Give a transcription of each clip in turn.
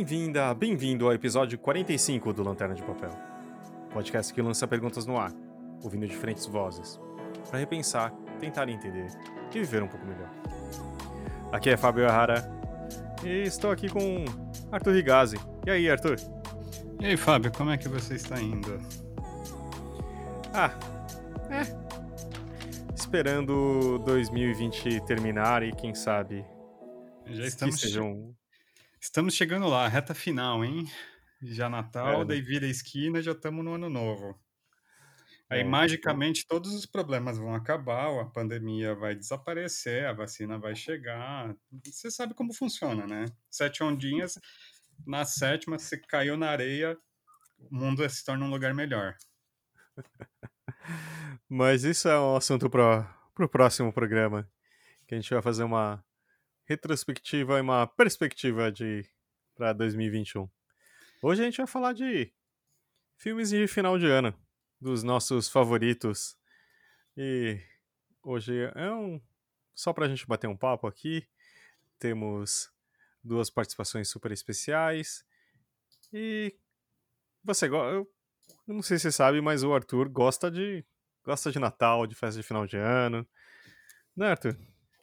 Bem-vinda, bem-vindo ao episódio 45 do Lanterna de Papel. Podcast que lança perguntas no ar, ouvindo diferentes vozes, para repensar, tentar entender e viver um pouco melhor. Aqui é Fábio Errara e estou aqui com Arthur Rigazzi. E aí, Arthur? E aí, Fábio, como é que você está indo? Ah, é. Esperando 2020 terminar e quem sabe Já estamos, que seja um... estamos chegando lá, reta final, hein? Já Natal, É, daí vira esquina, já estamos no ano novo. Aí, É, magicamente, todos os problemas vão acabar, a pandemia vai desaparecer, a vacina vai chegar. Você sabe como funciona, né? Sete ondinhas, na sétima, você caiu na areia, o mundo se torna um lugar melhor. Mas isso é um assunto para o próximo programa, que a gente vai fazer uma retrospectiva e uma perspectiva de para 2021. Hoje a gente vai falar de filmes de final de ano, dos nossos favoritos. E hoje é um só para a gente bater um papo aqui. Temos duas participações super especiais e você gosta eu não sei se você sabe, mas o Arthur gosta de gosta de Natal, de festa de final de ano. Né, Arthur?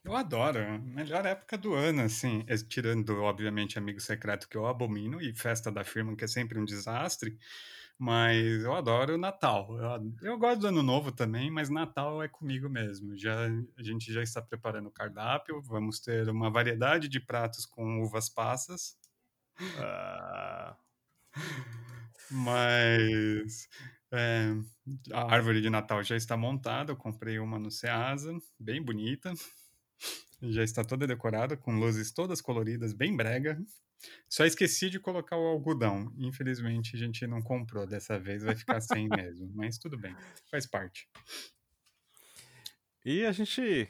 Eu adoro, é melhor época do ano, assim, é, tirando, obviamente, Amigo Secreto, que eu abomino, e Festa da Firma, que é sempre um desastre, mas eu adoro o Natal. Eu, eu gosto do Ano Novo também, mas Natal é comigo mesmo. Já, a gente já está preparando o cardápio, vamos ter uma variedade de pratos com uvas passas, Ah, mas é, a árvore de Natal já está montada, eu comprei uma no Ceasa, bem bonita. Já está toda decorada, com luzes todas coloridas, bem brega. Só esqueci de colocar o algodão. Infelizmente, a gente não comprou dessa vez, vai ficar sem mesmo. Mas tudo bem, faz parte. E a gente.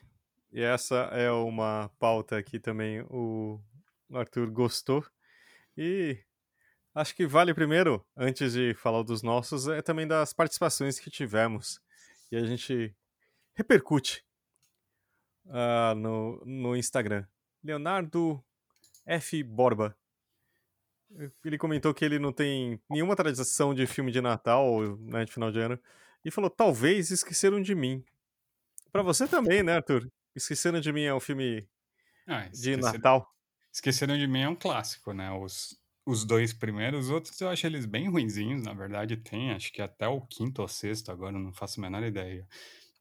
E essa é uma pauta que também o Arthur gostou. E acho que vale primeiro, antes de falar dos nossos, é também das participações que tivemos. E a gente repercute ah, no, no Instagram. Leonardo F. Borba. Ele comentou que ele não tem nenhuma tradição de filme de Natal, né, de final de ano. E falou: talvez esqueceram de mim. Pra você também, né, Arthur? Esqueceram de mim é um filme Ah, de Natal. Esqueceram de mim é um clássico, né? Os, os dois primeiros, os outros eu acho eles bem ruinzinhos, na verdade tem, acho que até o quinto ou sexto agora, não faço a menor ideia.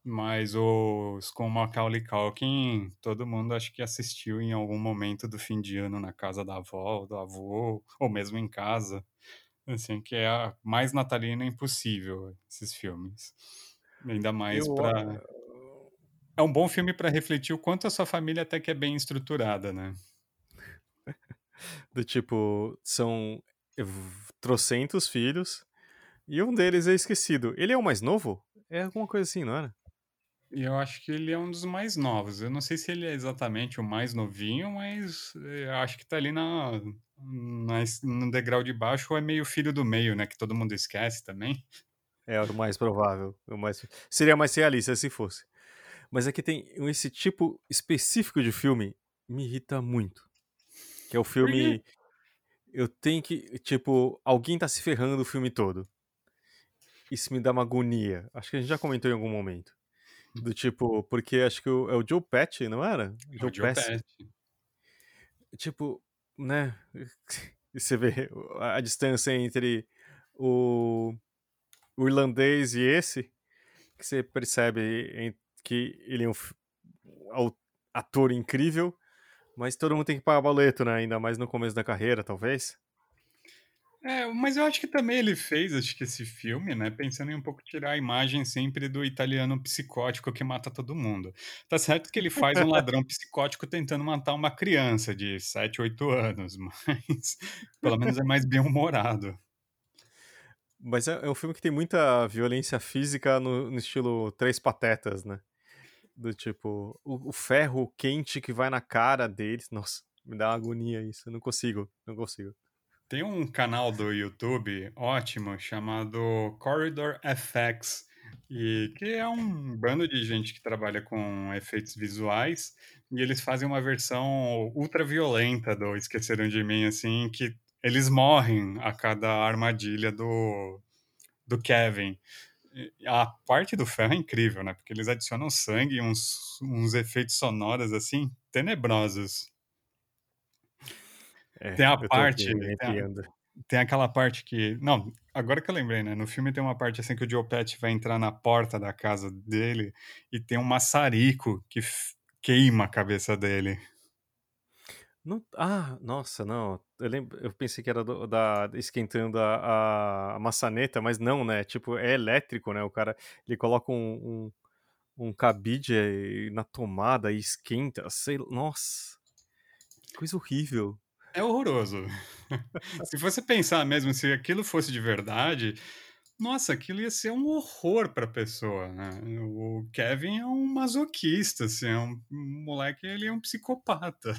Mas os com Macaulay Culkin, todo mundo acho que assistiu em algum momento do fim de ano na casa da avó, do avô, ou mesmo em casa. Assim, que é a mais natalina impossível, esses filmes. Ainda mais pra... É um bom filme pra refletir o quanto a sua família até que é bem estruturada, né? do tipo, são trocentos filhos e um deles é esquecido. Ele é o mais novo? É alguma coisa assim, não era? E eu acho que ele é um dos mais novos. Eu não sei se ele é exatamente o mais novinho, mas eu acho que tá ali na, na- no degrau de baixo ou é meio filho do meio, né? Que todo mundo esquece também. É o mais provável. O mais... Seria mais realista se fosse. Mas é que tem esse tipo específico de filme me irrita muito. Que é o filme. Eu tenho que. Tipo, alguém tá se ferrando o filme todo. Isso me dá uma agonia. Acho que a gente já comentou em algum momento. Do tipo, porque acho que o- é o Joe Pesci, não era? É Joe Joe. Pesci. Tipo, né? E você vê a a distância entre o, o irlandês e esse, que você percebe em- que ele é um au- ator incrível, mas todo mundo tem que pagar boleto, né? Ainda mais no começo da carreira, talvez. É, mas eu acho que também ele fez, acho que esse filme, né, pensando em um pouco tirar a imagem sempre do italiano psicótico que mata todo mundo. Tá certo que ele faz um ladrão psicótico tentando matar uma criança de 7, 8 anos, mas pelo menos é mais bem-humorado. Mas é, é um filme que tem muita violência física no, no estilo Três Patetas, né? Do tipo, o, o ferro quente que vai na cara deles. Nossa, me dá uma agonia isso. Eu não consigo, não consigo. Tem um canal do YouTube ótimo chamado Corridor FX, e que é um bando de gente que trabalha com efeitos visuais, e eles fazem uma versão ultra violenta do Esqueceram de Mim, assim, que eles morrem a cada armadilha do, do Kevin. A parte do ferro é incrível, né? Porque eles adicionam sangue e uns, uns efeitos sonoros assim tenebrosos. É, tem a parte. aqui Tem, a- arrepiando. tem aquela parte que. Não, agora que eu lembrei, né? No filme tem uma parte assim que o Joe Pesci vai entrar na porta da casa dele e tem um maçarico que queima a cabeça dele. Não- ah, nossa, não. Eu, lembro, eu pensei que era do- da esquentando a, a maçaneta, mas não, né? Tipo, é elétrico, né? O cara ele coloca um, um, um cabide na tomada e esquenta. Sei, nossa, que coisa horrível. É horroroso. se você pensar mesmo, se aquilo fosse de verdade, nossa, aquilo ia ser um horror pra pessoa, né? O Kevin é um masoquista, assim, é um, um moleque, ele é um psicopata.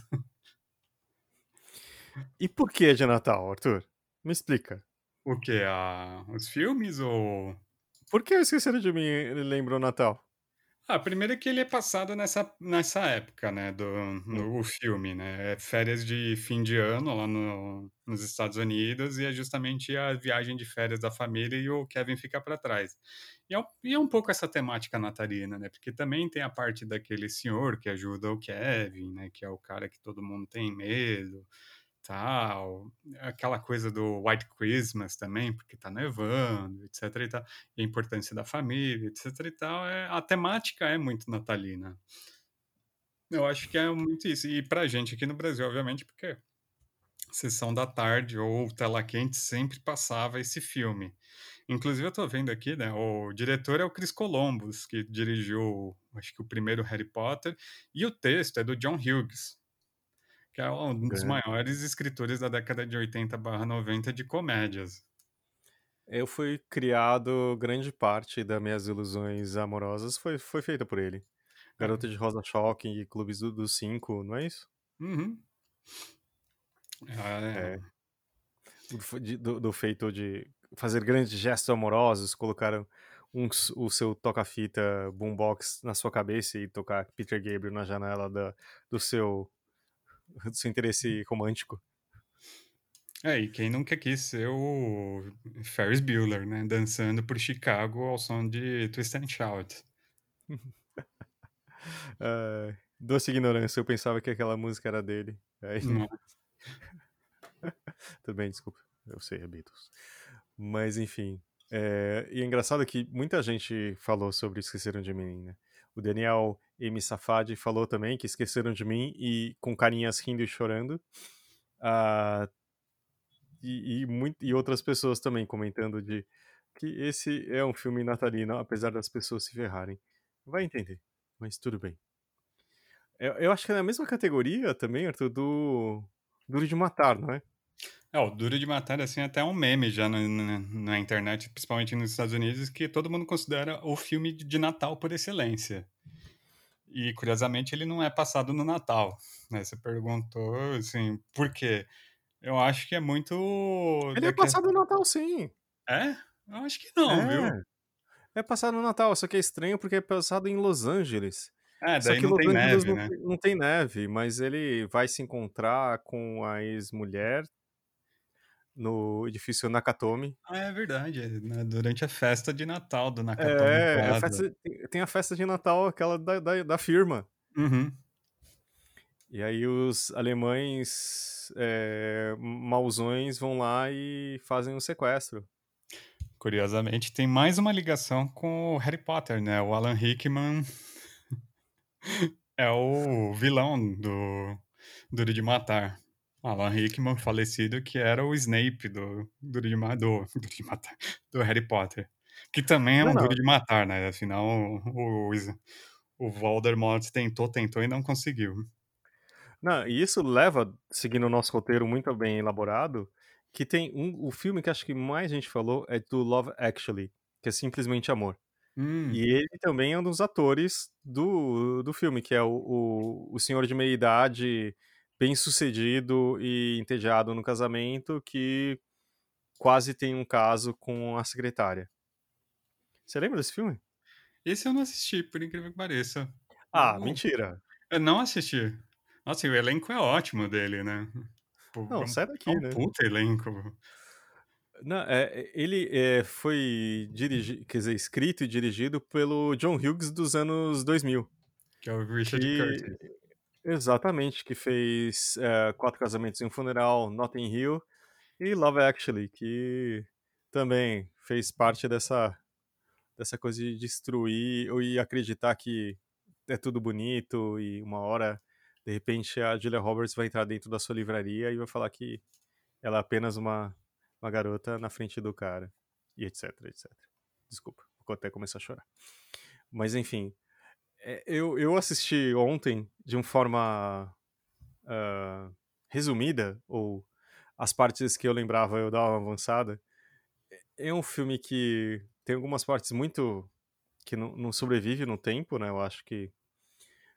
E por que é de Natal, Arthur? Me explica. O que? A, os filmes ou Por que o Esqueceram de Mim lembra o Natal? Ah, primeiro é que ele é passado nessa, nessa época, né, do no, o filme, né, é férias de fim de ano lá no, nos Estados Unidos e é justamente a viagem de férias da família e o Kevin fica para trás. E é, um- e é um pouco essa temática natalina, né, porque também tem a parte daquele senhor que ajuda o Kevin, né, que é o cara que todo mundo tem medo, tal, aquela coisa do White Christmas também, porque tá nevando, etc e tal e a importância da família, etc e tal, é, a temática é muito natalina. Eu acho que é muito isso. E pra gente aqui no Brasil, obviamente, porque Sessão da Tarde ou Tela Quente sempre passava esse filme. Inclusive, eu tô vendo aqui, né? O diretor é o Chris Columbus, que dirigiu, acho que o primeiro Harry Potter, e o texto é do John Hughes, que é um dos Grande. maiores escritores da década de 80/90 de comédias. Eu fui criado, grande parte das minhas ilusões amorosas foi, foi feita por ele. Garota de Rosa Choque e Clubes do- dos Cinco, não é isso? Uhum. É, É. Do, do- do feito de fazer grandes gestos amorosos, colocaram um o seu toca-fita boombox na sua cabeça e tocar Peter Gabriel na janela da, do, seu, do seu interesse romântico. É, e quem nunca quis ser o Ferris Bueller, né? Dançando por Chicago ao som de Twist and Shout. Ah, doce ignorância, eu pensava que aquela música era dele. Aí, bem, desculpa. Eu sei, é Beatles. Mas, enfim. É, e é engraçado que muita gente falou sobre Esqueceram de Mim, né? O Daniel M. Safadi falou também que esqueceram de mim e com carinhas rindo e chorando. Ah, e, e, muito, e outras pessoas também comentando de que esse é um filme natalino, apesar das pessoas se ferrarem. Vai entender, mas tudo bem. Eu, eu acho que é na mesma categoria também, Arthur, do Duro de Matar, não é? É, o Duro de Matar, assim, até um meme já na, na, na internet, principalmente nos Estados Unidos, que todo mundo considera o filme de Natal por excelência. E, curiosamente, ele não é passado no Natal. Né? Você perguntou, assim, por quê? Eu acho que é muito... Ele é passado no Natal, sim. É? Eu acho que não, viu? é. É passado no Natal, só que é estranho porque é passado em Los Angeles. É, daí não tem neve, não, né? não tem neve, mas ele vai se encontrar com a ex-mulher no edifício Nakatomi. Ah, é verdade. é, né, Durante a festa de Natal do Nakatomi É, a Plaza. festa- tem- tem a festa de Natal, aquela da, da, da firma. Uhum. E aí os alemães é, mauzões vão lá e fazem um sequestro. Curiosamente, tem mais uma ligação com o Harry Potter, né? O Alan Rickman é o vilão do Duro de Matar. Alan Rickman, falecido, que era o Snape do Duro de, do, de Matar, do Harry Potter. Que também é um não. Duro de Matar, né? Afinal, o, o, o Voldemort tentou, tentou e não conseguiu. Não, e isso leva, seguindo o nosso roteiro muito bem elaborado, que tem um, o filme que acho que mais gente falou é do Love Actually, que é simplesmente amor. Hum, E ele também é um dos atores do, do filme, que é o, o, o senhor de meia idade, bem sucedido e entediado no casamento, que quase tem um caso com a secretária. Você lembra desse filme? Esse eu não assisti, por incrível que pareça. Ah, Eu- mentira. Eu não assisti. Nossa, o elenco é ótimo dele, né? Não, é um, sai daqui, é um né? puta elenco. Não, é, ele é, foi dirigi, quer dizer, escrito e dirigido pelo John Hughes dos anos 2000. Que é o Richard que, Curtis. Exatamente, que fez é, Quatro Casamentos e um Funeral, Notting Hill e Love Actually, que também fez parte dessa, dessa coisa de destruir e acreditar que é tudo bonito e uma hora, de repente, a Julia Roberts vai entrar dentro da sua livraria e vai falar que ela é apenas uma, uma garota na frente do cara, e etc, etc. Desculpa, vou até começar a chorar. Mas enfim, eu, eu assisti ontem de uma forma uh, resumida, ou as partes que eu lembrava eu dava uma avançada. É um filme que tem algumas partes muito. que não, não sobrevive no tempo, né? Eu acho que.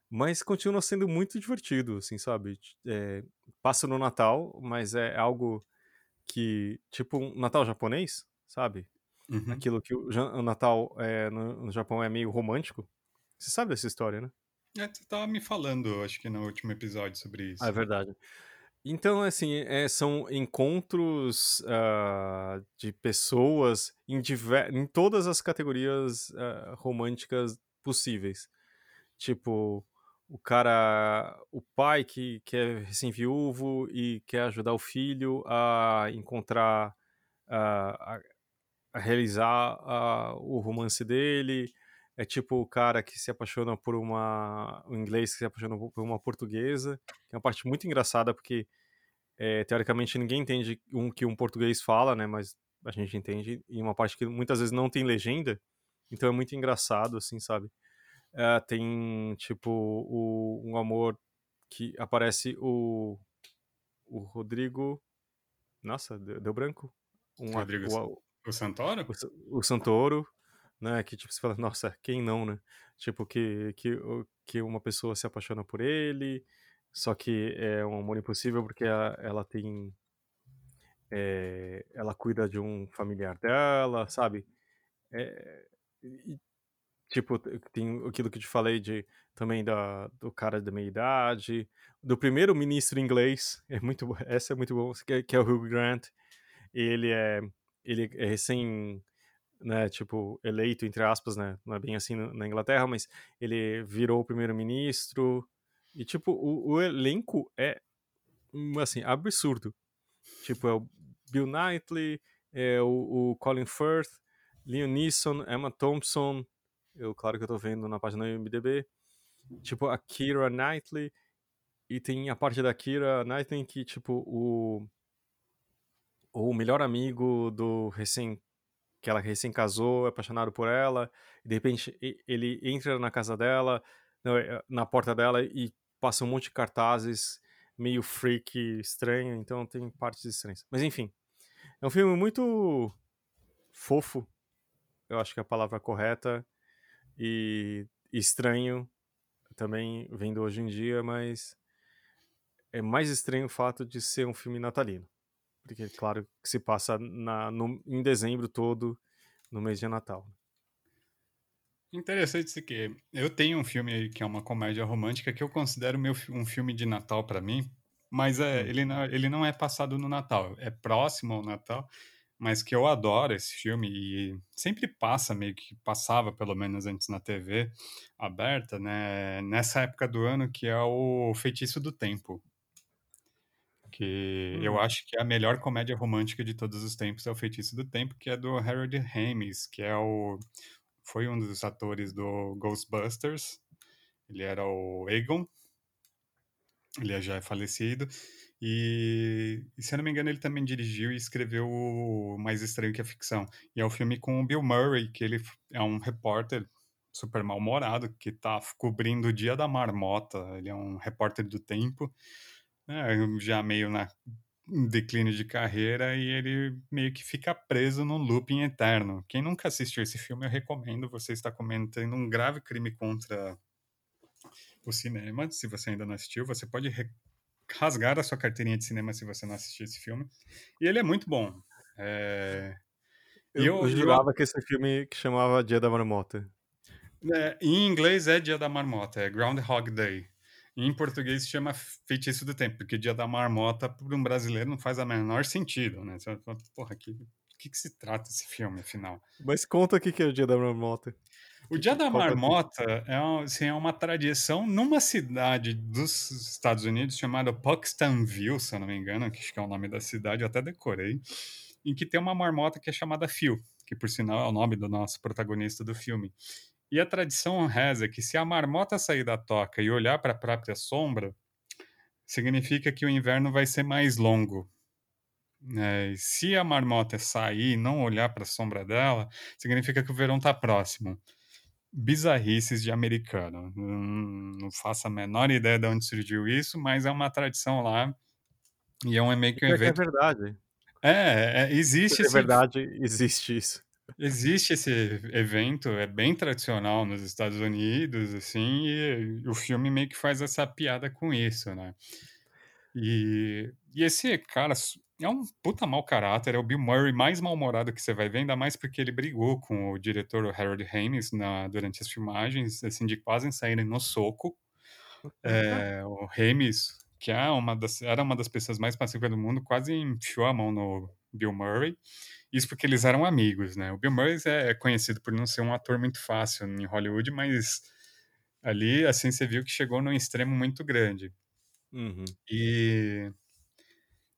Mas continua sendo muito divertido, assim, sabe? É, passa no Natal, mas é algo que. tipo um Natal japonês, sabe? Uhum. Aquilo que o, o Natal é, no, no Japão é meio romântico. Você sabe dessa história, né? É, você tava me falando, acho que no último episódio sobre isso. Ah, é verdade. Então, assim, é, são encontros uh, de pessoas em, diver... em todas as categorias uh, românticas possíveis. Tipo, o cara, o pai que, que é recém-viúvo e quer ajudar o filho a encontrar, uh, a, a, realizar o romance dele. É tipo o cara que se apaixona por uma. O inglês que se apaixona por uma portuguesa. Que é uma parte muito engraçada, porque é, teoricamente ninguém entende o um, que um português fala, né? Mas a gente entende. E uma parte que muitas vezes não tem legenda. Então é muito engraçado, assim, sabe? É, tem, tipo, o, um amor que aparece o. O Rodrigo. Nossa, deu, deu branco. Um, Rodrigo o, o Santoro? O, o Santoro né? Que tipo, você fala, nossa, quem não, né? Tipo, que, que, que uma pessoa se apaixona por ele, só que é um amor impossível porque a, ela tem. É, ela cuida de um familiar dela, sabe? É, e, tipo, tem aquilo que te falei de também da, do cara da meia idade, do primeiro ministro inglês, é muito essa é muito bom, que é, que é o Hugh Grant. Ele é ele é recém né, tipo, eleito, entre aspas, né, não é bem assim na Inglaterra, mas ele virou primeiro-ministro, e, tipo, o, o, elenco é, assim, absurdo. Tipo, é o Bill Knightley, é o, o Colin Firth, Liam Neeson, Emma Thompson, eu, claro que eu tô vendo na página do IMDb, tipo, a Kira Knightley, e tem a parte da Kira Knightley que, tipo, o o melhor amigo do recém que ela recém casou, é apaixonado por ela, e de repente ele entra na casa dela, é, na porta dela e passa um monte de cartazes meio freak, estranho, então tem partes estranhas. Mas enfim, é um filme muito fofo, eu acho que é a palavra correta, e estranho também vendo hoje em dia, mas é mais estranho o fato de ser um filme natalino. Porque, claro, que se passa na, no, em dezembro todo, no mês de Natal. Interessante isso aqui. Eu tenho um filme que é uma comédia romântica que eu considero meu, um filme de Natal para mim, mas é, hum. ele, não, ele não é passado no Natal, é próximo ao Natal, mas que eu adoro esse filme e sempre passa, meio que passava pelo menos antes na TV aberta, né? Nessa época do ano que é o Feitiço do Tempo que hum. eu acho que é a melhor comédia romântica de todos os tempos é o Feitiço do Tempo, que é do Harold Ramis, que é o foi um dos atores do Ghostbusters. Ele era o Egon. Ele já é falecido. E, se eu não me engano, ele também dirigiu e escreveu o Mais Estranho que a Ficção. E é um filme com o Bill Murray, que ele é um repórter super mal-humorado, que está cobrindo o Dia da Marmota. Ele é um repórter do tempo né, já meio na declínio de carreira e ele meio que fica preso num looping eterno. Quem nunca assistiu esse filme, eu recomendo. Você está cometendo um grave crime contra o cinema. Se você ainda não assistiu, você pode rasgar a sua carteirinha de cinema se você não assistiu esse filme. E ele é muito bom. É... Eu, eu, eu, jurava eu... que esse filme que chamava Dia da Marmota. É, em inglês é Dia da Marmota, é Groundhog Day. Em português se chama Feitiço do Tempo, porque Dia da Marmota para um brasileiro não faz a menor sentido, né? Você fala, porra, que, que, que se trata esse filme, afinal? Mas conta o que, que é o Dia da Marmota. O Dia da Marmota é, assim, é uma tradição numa cidade dos Estados Unidos chamada Puxtonville, se eu não me engano, que é o nome da cidade, eu até decorei, em que tem uma marmota que é chamada Phil, que por sinal é o nome do nosso protagonista do filme. E a tradição reza que se a marmota sair da toca e olhar para a própria sombra, significa que o inverno vai ser mais longo. É, se a marmota sair e não olhar para a sombra dela, significa que o verão está próximo bizarrices de americano. Não, não faço a menor ideia de onde surgiu isso, mas é uma tradição lá. E é um meio que um evento. É verdade. É, é existe É verdade, existe isso. Existe esse evento, é bem tradicional nos Estados Unidos, assim, e o filme meio que faz essa piada com isso, né? E, e esse cara é um puta mau caráter, é o Bill Murray mais mal-humorado que você vai ver, ainda mais porque ele brigou com o diretor o Harold Ramis na, durante as filmagens, assim, de quase saírem no soco. É, o Ramis, que é uma das, era uma das pessoas mais pacíficas do mundo, quase enfiou a mão no Bill Murray. Isso porque eles eram amigos, né? O Bill Murray é conhecido por não ser um ator muito fácil em Hollywood, mas ali, assim, você viu que chegou num extremo muito grande. Uhum. E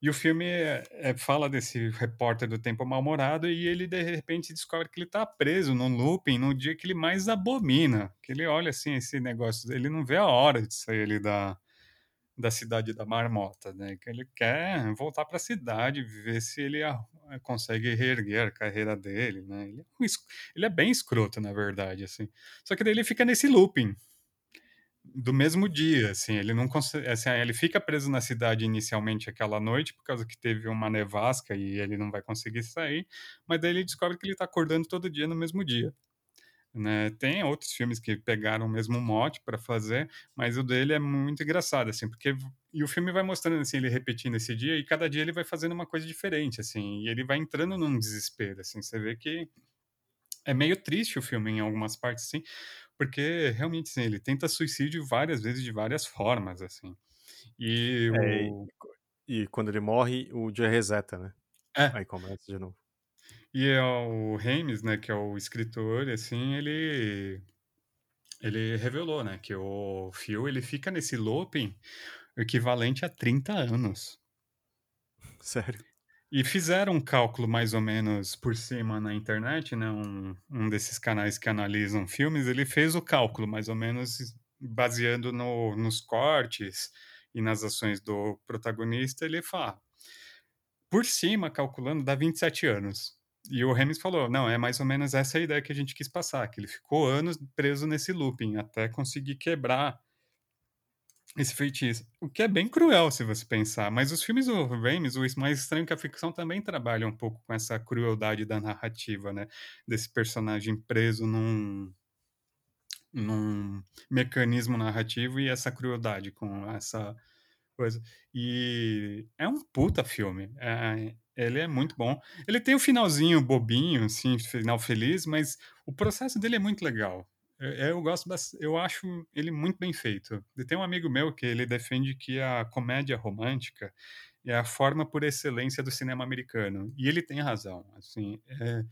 e o filme é, é, fala desse repórter do tempo mal-humorado e ele de repente descobre que ele está preso no looping no dia que ele mais abomina. Que ele olha assim esse negócio, ele não vê a hora de sair ali da, da cidade da marmota, né? Que ele quer voltar para a cidade, ver se ele consegue reerguer a carreira dele, né? Ele é, ele é bem escroto, na verdade, assim. Só que daí ele fica nesse looping do mesmo dia, assim, ele não consegue, assim, ele fica preso na cidade inicialmente aquela noite por causa que teve uma nevasca e ele não vai conseguir sair, mas daí ele descobre que ele está acordando todo dia no mesmo dia. Né? Tem outros filmes que pegaram o mesmo mote para fazer, mas o dele é muito engraçado, assim, porque e o filme vai mostrando assim ele repetindo esse dia e cada dia ele vai fazendo uma coisa diferente, assim, e ele vai entrando num desespero, assim, você vê que é meio triste o filme em algumas partes, assim, porque realmente assim, ele tenta suicídio várias vezes de várias formas, assim. E, é, o... e, quando ele morre, o dia reseta, né? É. Aí começa de novo. E é o James, né, que é o escritor, assim, ele ele revelou, né, que o Phil ele fica nesse looping equivalente a 30 anos. Sério? E fizeram um cálculo mais ou menos por cima na internet, né? Um, um desses canais que analisam filmes, ele fez o cálculo mais ou menos baseando no, nos cortes e nas ações do protagonista. Ele fala, por cima, calculando, dá 27 anos. E o Remis falou: não, é mais ou menos essa ideia que a gente quis passar, que ele ficou anos preso nesse looping até conseguir quebrar esse feitiço. O que é bem cruel se você pensar. Mas os filmes do Ramis, o mais estranho que a ficção também trabalha um pouco com essa crueldade da narrativa, né? Desse personagem preso num, num mecanismo narrativo e essa crueldade com essa coisa. E é um puta filme. É, ele é muito bom. Ele tem um finalzinho bobinho, assim, final feliz, mas o processo dele é muito legal. É, eu gosto, eu acho ele muito bem feito. E tem um amigo meu que ele defende que a comédia romântica é a forma por excelência do cinema americano. E ele tem razão. Assim, é,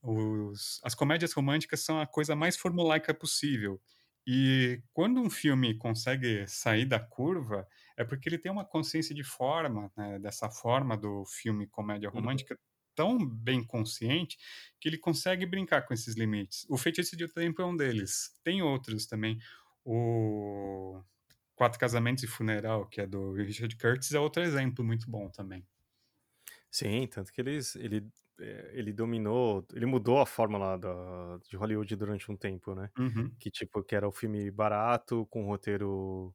os, as comédias românticas são a coisa mais formulaica possível. E quando um filme consegue sair da curva, é porque ele tem uma consciência de forma, né, dessa forma do filme comédia uhum. romântica, uhum tão bem consciente que ele consegue brincar com esses limites. O Feitiço de Tempo é um deles. Tem outros também. O Quatro Casamentos e Funeral, que é do Richard Curtis, é outro exemplo muito bom também. Sim, tanto que eles, ele, eh, ele dominou, ele mudou a fórmula da, de Hollywood durante um tempo, né? Uhum. Que tipo, que era o filme barato, com roteiro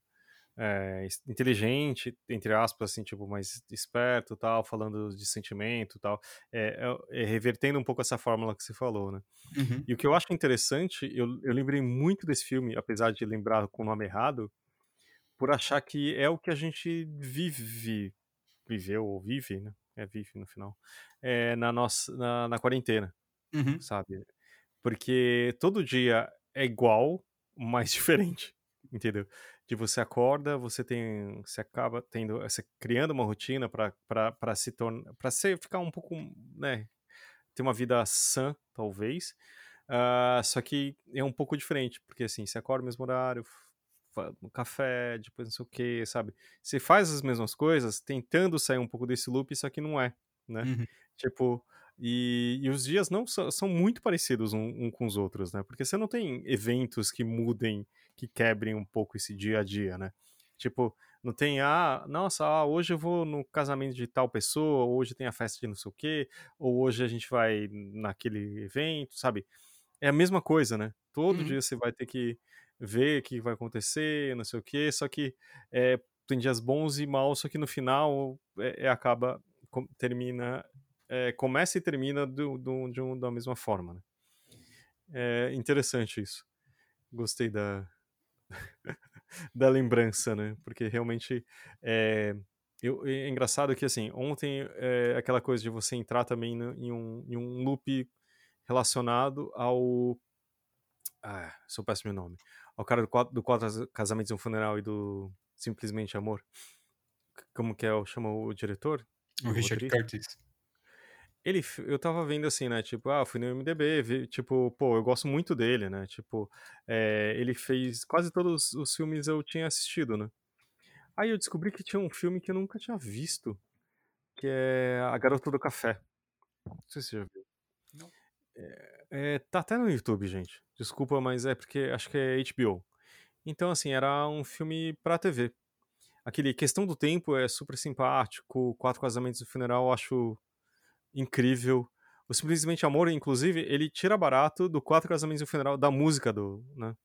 é, inteligente, entre aspas, assim, tipo, mais esperto tal, falando de sentimento tal, é, é, revertendo um pouco essa fórmula que você falou, né? Uhum. E o que eu acho interessante, eu, eu lembrei muito desse filme, apesar de lembrar com o nome errado, por achar que é o que a gente vive, viveu ou vive, né? É vive no final, é, na nossa, na, na quarentena, uhum. sabe? Porque todo dia é igual, mas diferente, entendeu? De você acorda, você tem, você acaba tendo, você criando uma rotina para se tornar, para ficar um pouco, né, ter uma vida sã, talvez. Uh, só que é um pouco diferente, porque assim, você acorda no mesmo horário, um café, depois não sei o que, sabe? Você faz as mesmas coisas, tentando sair um pouco desse loop, só que não é, né? Uhum. Tipo, e, e, os dias não são, são muito parecidos um, um, com os outros, né? Porque você não tem eventos que mudem, que quebrem um pouco esse dia a dia, né? Tipo, não tem, ah, nossa, ah, hoje eu vou no casamento de tal pessoa, hoje tem a festa de não sei o quê, ou hoje a gente vai naquele evento, sabe? É a mesma coisa, né? Todo uhum. dia você vai ter que ver o que vai acontecer, não sei o quê, só que é, tem dias bons e maus, só que no final é, é acaba, com, termina, é, começa e termina do, do, de um, da mesma forma, né? É interessante isso. Gostei da, da lembrança, né? Porque realmente é, eu, é engraçado que assim, ontem é aquela coisa de você entrar também no, em, um, em um loop relacionado ao. Ah, sou péssimo nome ao cara do quatro, do quatro Casamentos e um Funeral e do Simplesmente Amor. Como que é, chama o diretor? O, o Richard Curtis. Ele, eu tava vendo assim, né, tipo, ah, fui no MDB, vi, tipo, pô, eu gosto muito dele, né, tipo, é, ele fez, quase todos os filmes eu tinha assistido, né. Aí eu descobri que tinha um filme que eu nunca tinha visto, que é A Garota do Café. Não sei se você já viu. Não. É, é, tá até no YouTube, gente. Desculpa, mas é porque acho que é HBO. Então, assim, era um filme pra TV. Aquele Questão do Tempo é super simpático. Quatro Casamentos e Funeral eu acho incrível. O Simplesmente Amor, inclusive, ele tira barato do Quatro Casamentos e Funeral, da música do, né?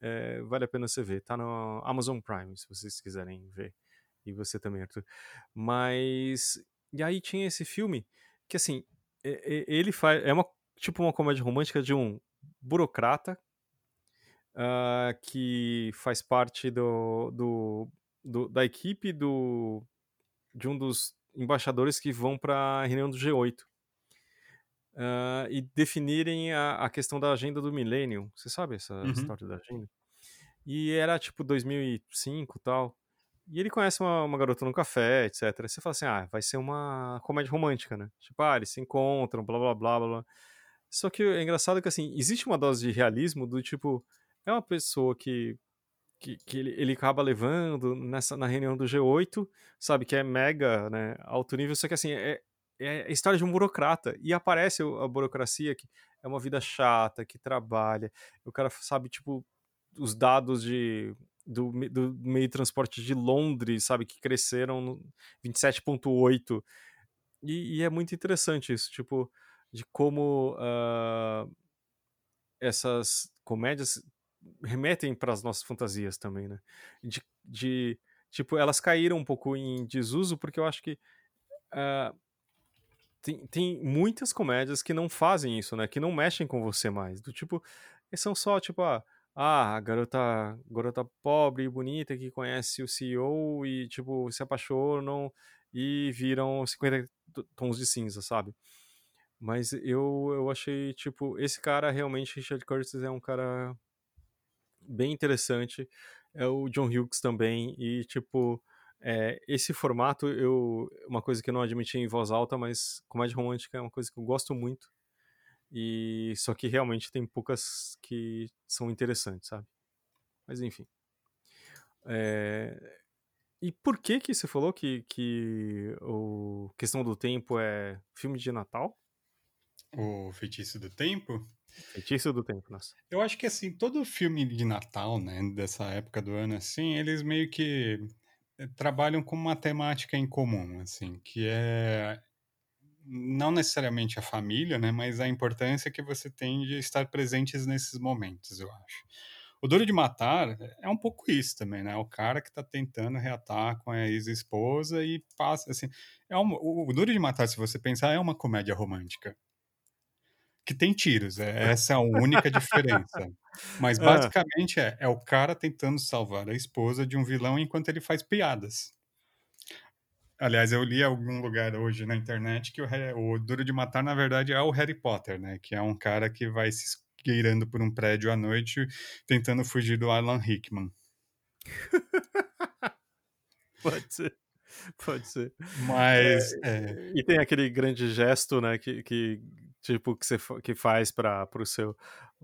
É, vale a pena você ver. Tá no Amazon Prime, se vocês quiserem ver. E você também, Arthur. Mas. E aí tinha esse filme que, assim, ele faz. É uma tipo uma comédia romântica de um burocrata uh, que faz parte do, do, do, da equipe do, de um dos embaixadores que vão para a reunião do G8 uh, ah, e definirem a, a, questão da agenda do milênio. Você sabe essa uhum. história da agenda? E era tipo 2005 tal. E ele conhece uma, uma, garota no café, etc. Você fala assim, ah, vai ser uma comédia romântica, né? Tipo, ah, eles se encontram, blá blá blá blá. blá. Só que é engraçado que, assim, existe uma dose de realismo do tipo, é uma pessoa que, que, que ele, ele acaba levando nessa, na reunião do G8, sabe, que é mega, né, alto nível, só que, assim, é, é a história de um burocrata, e aparece a burocracia que é uma vida chata, que trabalha, o cara sabe, tipo, os dados de do, do meio de transporte de Londres, sabe, que cresceram no 27.8, e, e é muito interessante isso, tipo, de como uh, essas comédias remetem para as nossas fantasias também, né? De, de, tipo, elas caíram um pouco em desuso porque eu acho que uh, tem, tem muitas comédias que não fazem isso, né? Que não mexem com você mais. Do tipo, são só, tipo, ah, ah, a garota, garota pobre e bonita que conhece o CEO e, tipo, se apaixonam e viram 50 tons de cinza, sabe? Mas eu, eu achei, tipo, esse cara realmente, Richard Curtis, é um cara bem interessante. É o John Hughes também. E, tipo, é, esse formato, eu uma coisa que eu não admiti em voz alta, mas comédia romântica é uma coisa que eu gosto muito. E só que realmente tem poucas que são interessantes, sabe? Mas enfim. É, e por que que você falou que, que o Questão do Tempo é filme de Natal? O Feitiço do Tempo? Feitiço do Tempo, nossa. Eu acho que, assim, todo filme de Natal, né, dessa época do ano, assim, eles meio que eh, trabalham com uma temática em comum, assim, que é não necessariamente a família, né, mas a importância que você tem de estar presentes nesses momentos, eu acho. O Duro de Matar é um pouco isso também, né? O cara que tá tentando reatar com a ex-esposa e passa, assim... É um, o Duro de Matar, se você pensar, é uma comédia romântica que tem tiros. É, essa é a única diferença. Mas basicamente é, é o cara tentando salvar a esposa de um vilão enquanto ele faz piadas. Aliás, eu li em algum lugar hoje na internet que o, o, Duro de Matar, na verdade, é o Harry Potter, né? Que é um cara que vai se esgueirando por um prédio à noite tentando fugir do Alan Rickman. Pode ser. Pode ser. Mas. É, É, E tem aquele grande gesto, né, que, que tipo que você que faz para o seu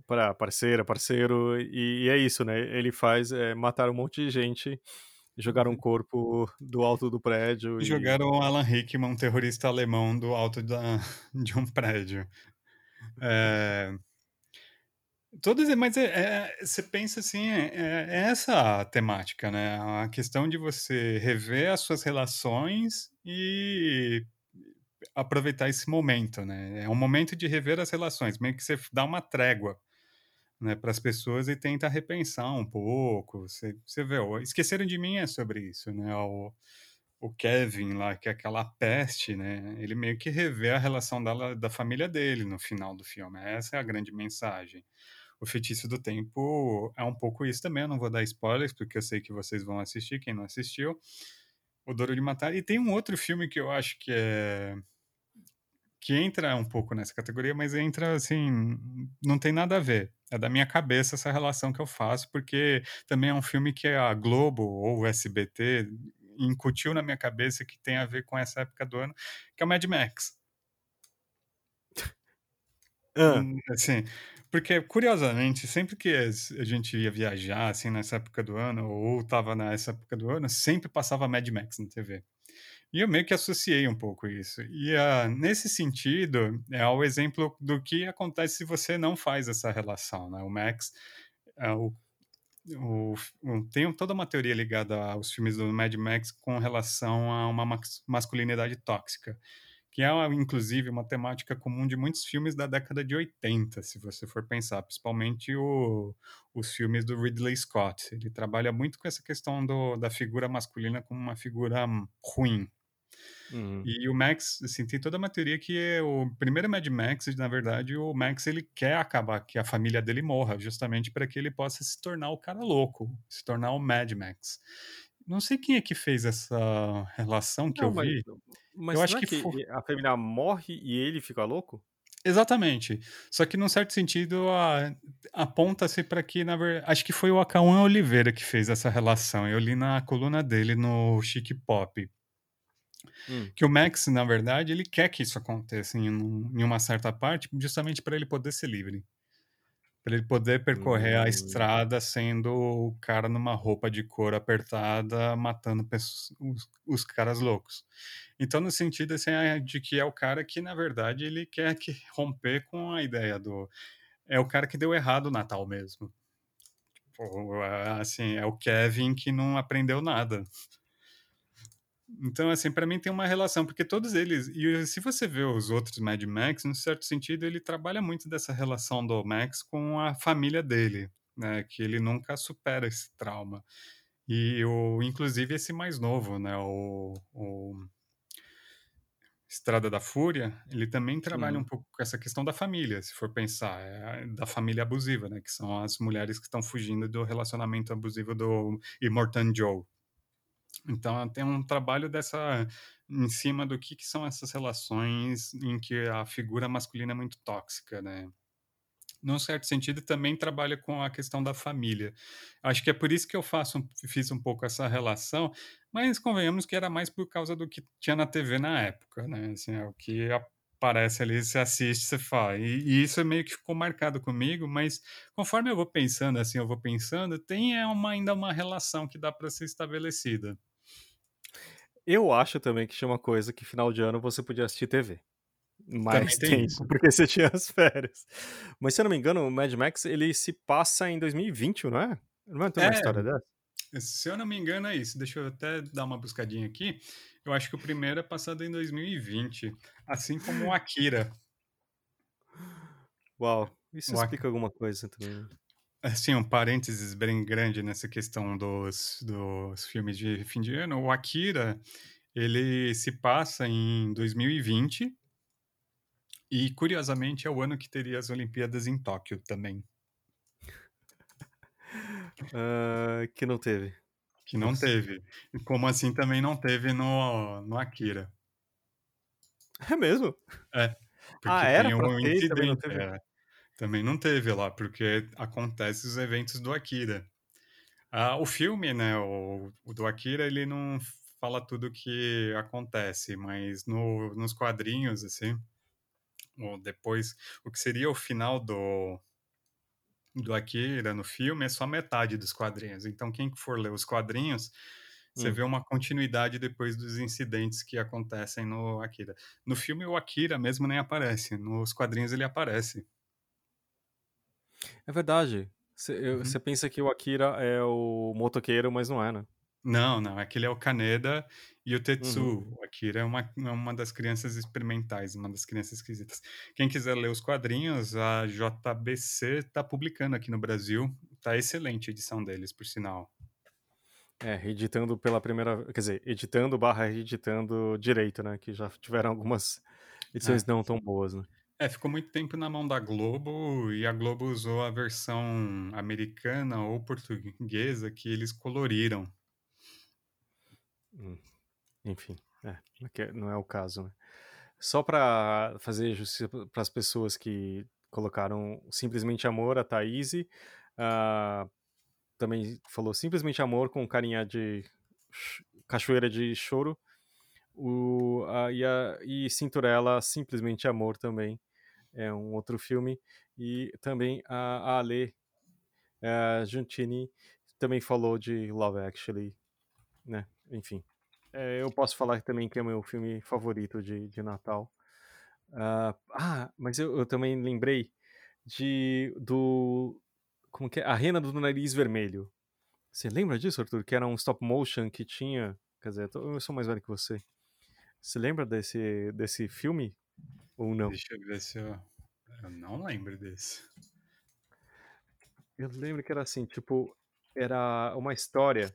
para parceira, parceiro e, e é isso, né? Ele faz é, matar um monte de gente, jogar um corpo do alto do prédio e jogaram o Alan Rickman, um terrorista alemão, do alto da, de um prédio. É, Todas, mas é, é- você pensa assim, é, é- é essa a temática, né? A questão de você rever as suas relações e aproveitar esse momento, né? É um momento de rever as relações, meio que você dá uma trégua, né, para as pessoas e tenta repensar um pouco. Você, você vê, o Esqueceram de Mim é sobre isso, né? O, o Kevin lá, que é aquela peste, né? Ele meio que revê a relação dela, da família dele no final do filme. Essa é a grande mensagem. O Feitiço do Tempo é um pouco isso também. Eu não vou dar spoilers, porque eu sei que vocês vão assistir, quem não assistiu. O Duro de Matar. E tem um outro filme que eu acho que é. que entra um pouco nessa categoria, mas entra assim. não tem nada a ver. É da minha cabeça essa relação que eu faço, porque também é um filme que a Globo ou o SBT incutiu na minha cabeça que tem a ver com essa época do ano, que é o Mad Max. Ah, Hum, Assim, porque, curiosamente, sempre que a gente ia viajar, assim, nessa época do ano, ou tava nessa época do ano, sempre passava Mad Max na TV. E eu meio que associei um pouco isso. E ah, nesse sentido, é o exemplo do que acontece se você não faz essa relação, né? O Max, é, o, o, tem toda uma teoria ligada aos filmes do Mad Max com relação a uma mas- masculinidade tóxica que é inclusive uma temática comum de muitos filmes da década de 80, se você for pensar, principalmente o- os filmes do Ridley Scott. Ele trabalha muito com essa questão do- da figura masculina como uma figura ruim. uhum. E o Max, assim, tem toda uma teoria que é o primeiro Mad Max, na verdade, o Max ele quer acabar que a família dele morra, justamente para que ele possa se tornar o cara louco, se tornar o Mad Max. Não sei quem é que fez essa relação que Não, eu vi. mas Eu não acho que que a família morre e ele fica louco? Exatamente. Só que, num certo sentido, aponta-se para que, na verdade, acho que foi o Acauã Oliveira que fez essa relação. Eu li na coluna dele no Chic Pop. Hum. Que o Max, na verdade, ele quer que isso aconteça em, um- em uma certa parte, justamente para ele poder ser livre. Para ele poder percorrer a Hum. estrada sendo o cara numa roupa de couro apertada, matando pessoas- os, os caras loucos. Então, no sentido assim, é de que é o cara que, na verdade, ele quer que romper com a ideia do. É o cara que deu errado o Natal mesmo. Tipo, assim, é o Kevin que não aprendeu nada. Então, assim, para mim tem uma relação, porque todos eles. E se você vê os outros Mad Max, num certo sentido, ele trabalha muito dessa relação do Max com a família dele, né? Que ele nunca supera esse trauma. E o, inclusive esse mais novo, né? O, o Estrada da Fúria, ele também trabalha Uhum. um pouco com essa questão da família, se for pensar, é, da família abusiva, né? Que são as mulheres que estão fugindo do relacionamento abusivo do Immortan Joe. Então tem um trabalho dessa em cima do que, que são essas relações em que a figura masculina é muito tóxica, né? Num certo sentido, também trabalha com a questão da família. Acho que é por isso que eu faço, fiz um pouco essa relação, mas convenhamos que era mais por causa do que tinha na TV na época, né? Assim, é o que aparece ali, você assiste, você fala. E, e isso meio que ficou marcado comigo, mas conforme eu vou pensando, assim, eu vou pensando, tem é uma, ainda uma relação que dá para ser estabelecida. Eu acho também que tinha uma coisa que final de ano você podia assistir TV. Mais tem tempo, isso. porque você tinha as férias. Mas se eu não me engano, o Mad Max ele se passa em 2020, não é? Não é uma É. história dessa? Se eu não me engano, é isso. Deixa eu até dar uma buscadinha aqui. Eu acho que o primeiro é passado em 2020, assim como o Akira. Uau, isso O explica alguma coisa também. Assim, um parênteses bem grande nessa questão dos, dos filmes de fim de ano. O Akira, ele se passa em 2020 e, curiosamente, é o ano que teria as Olimpíadas em Tóquio também, Ah, que não teve. que não Nossa. teve. E Como assim também não teve no, no Akira. É mesmo? Porque Ah, era tem um ter também não teve? é. também não teve lá, porque acontecem os eventos do Akira. Ah, o filme, né, o, o do Akira, ele não fala tudo o que acontece, mas no, nos quadrinhos, assim, ou depois, o que seria o final do, do Akira no filme é só metade dos quadrinhos. Então, quem for ler os quadrinhos, você Hum. vê uma continuidade depois dos incidentes que acontecem no Akira. No filme, o Akira mesmo nem aparece. Nos quadrinhos, ele aparece. É verdade. Uhum. Você pensa que o Akira é o motoqueiro, mas não é, né? Não, não. Aquele é o Kaneda e o Tetsu. Uhum. O Akira é uma, é uma das crianças experimentais, uma das crianças esquisitas. Quem quiser ler os quadrinhos, a JBC está publicando aqui no Brasil. Tá excelente a edição deles, por sinal. É, editando pela primeira... Quer dizer, editando barra reeditando direito, né? Que já tiveram algumas edições É. não tão boas, né? É, ficou muito tempo na mão da Globo e a Globo usou a versão americana ou portuguesa que eles coloriram. Hum. Enfim, é, não é o caso, né? Só para fazer justiça para as pessoas que colocaram simplesmente amor, a Thaís, uh, também falou simplesmente amor com carinha de cachoeira de choro, o, a, e, a, e Cinturela simplesmente amor também, é um outro filme, e também a, a Ale a Giuntini também falou de Love Actually, né, enfim. É, eu posso falar também que é o meu filme favorito de, de Natal. Uh, ah, mas eu, eu, também lembrei de do como que é? A Rena do Nariz Vermelho. Você lembra disso, Arthur? Que era um stop motion que tinha. Quer dizer, eu sou mais velho que você. Você lembra desse, desse filme? Ou não? Deixa eu ver se eu. Eu não lembro desse. Eu lembro que era assim, tipo, era uma história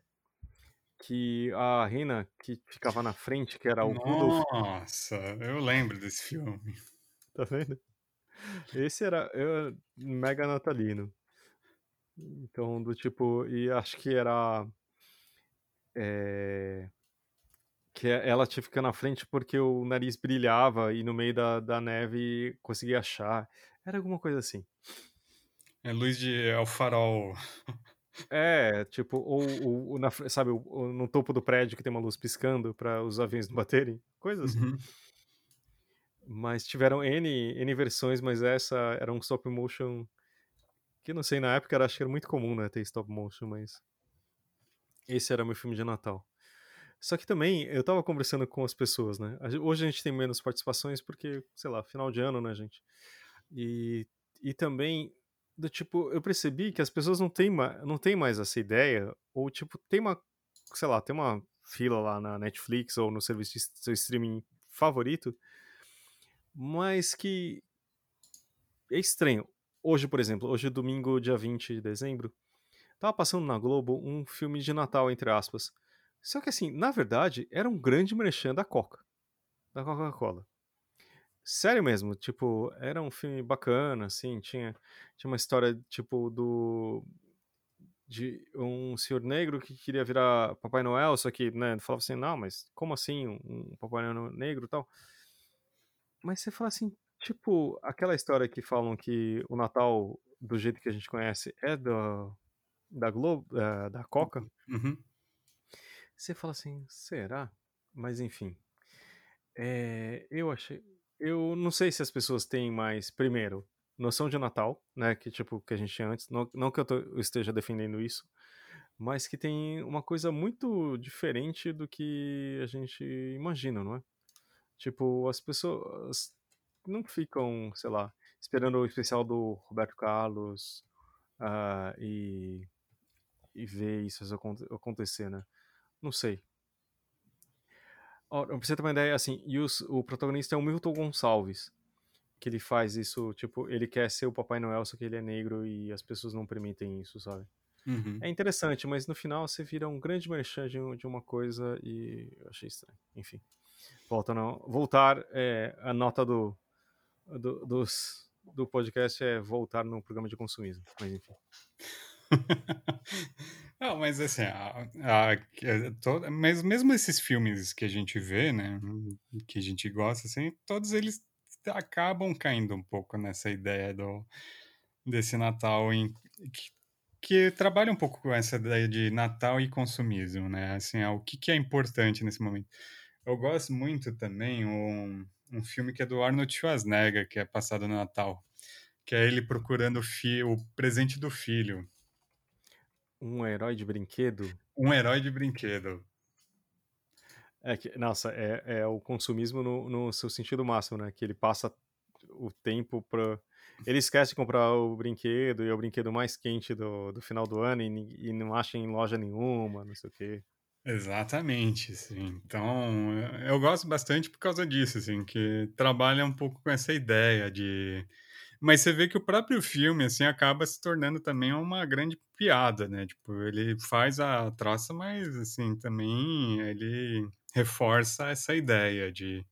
que a Rena que ficava na frente, que era o Rudolph. Nossa, eu lembro desse filme. Tá vendo? Esse era eu, mega natalino. Então, do tipo, e acho que era. É, que ela tinha que ficar na frente porque o nariz brilhava e no meio da, da neve conseguia achar. Era alguma coisa assim. É luz de. É o farol. É, tipo, ou, ou na, sabe, no topo do prédio que tem uma luz piscando para os aviões não baterem, coisas assim. Uhum. Mas tiveram N, N versões, mas essa era um stop motion que não sei, na época era, acho que era muito comum, né, ter stop motion, mas esse era meu filme de Natal. Só que também eu tava conversando com as pessoas, né? Hoje a gente tem menos participações porque, sei lá, final de ano, né, gente? E, e também do tipo, eu percebi que as pessoas não têm, não têm mais essa ideia, ou tipo, tem uma, sei lá, tem uma fila lá na Netflix ou no serviço de seu streaming favorito, mas que é estranho. Hoje, por exemplo, hoje é domingo, dia 20 de dezembro, tava passando na Globo um filme de Natal, entre aspas. Só que assim, na verdade, era um grande merchan da Coca, da Coca-Cola. Sério mesmo, tipo, era um filme bacana, assim, tinha, tinha uma história, tipo, do... de um senhor negro que queria virar Papai Noel, só que, né, falava assim, não, mas como assim um, Papai Noel negro e tal? Mas você fala assim, tipo, aquela história que falam que o Natal, do jeito que a gente conhece, é da, da Globo, da, da Coca. Uhum. Você fala assim, será? Mas enfim, é, eu achei eu não sei se as pessoas têm mais, primeiro, noção de Natal, né, que tipo que a gente tinha antes, não, não que eu, tô, eu, esteja defendendo isso, mas que tem uma coisa muito diferente do que a gente imagina, não é? Tipo, as pessoas não ficam, sei lá, esperando o especial do Roberto Carlos uh, e, e ver isso acontecer, né? Não sei. Pra você ter uma ideia, assim, e os, o protagonista é o Milton Gonçalves, que ele faz isso, tipo, ele quer ser o Papai Noel, só que ele é negro e as pessoas não permitem isso, sabe? Uhum. É interessante, mas no final você vira um grande merchan de, de uma coisa e eu achei estranho. Enfim, volta não. voltar, é, a nota do, do, dos, do podcast é voltar no programa de consumismo, mas enfim. Não, mas assim, a, a, to, mas mesmo esses filmes que a gente vê, né, que a gente gosta, assim, todos eles acabam caindo um pouco nessa ideia do, desse Natal em, que, que trabalha um pouco com essa ideia de Natal e consumismo, né? Assim, o que, que é importante nesse momento. Eu gosto muito também um, um filme que é do Arnold Schwarzenegger, que é passado no Natal, que é ele procurando o, o presente do filho. Um herói de brinquedo? Um herói de brinquedo. É que, nossa, é, é o consumismo no, no seu sentido máximo, né? Que ele passa o tempo para ele esquece de comprar o brinquedo e é o brinquedo mais quente do, do final do ano e, e não acha em loja nenhuma, não sei o quê. Exatamente, sim. Então, eu gosto bastante por causa disso, assim, que trabalha um pouco com essa ideia de... Mas você vê que o próprio filme, assim, acaba se tornando também uma grande piada, né? Tipo, ele faz a traça, mas, assim, também ele reforça essa ideia de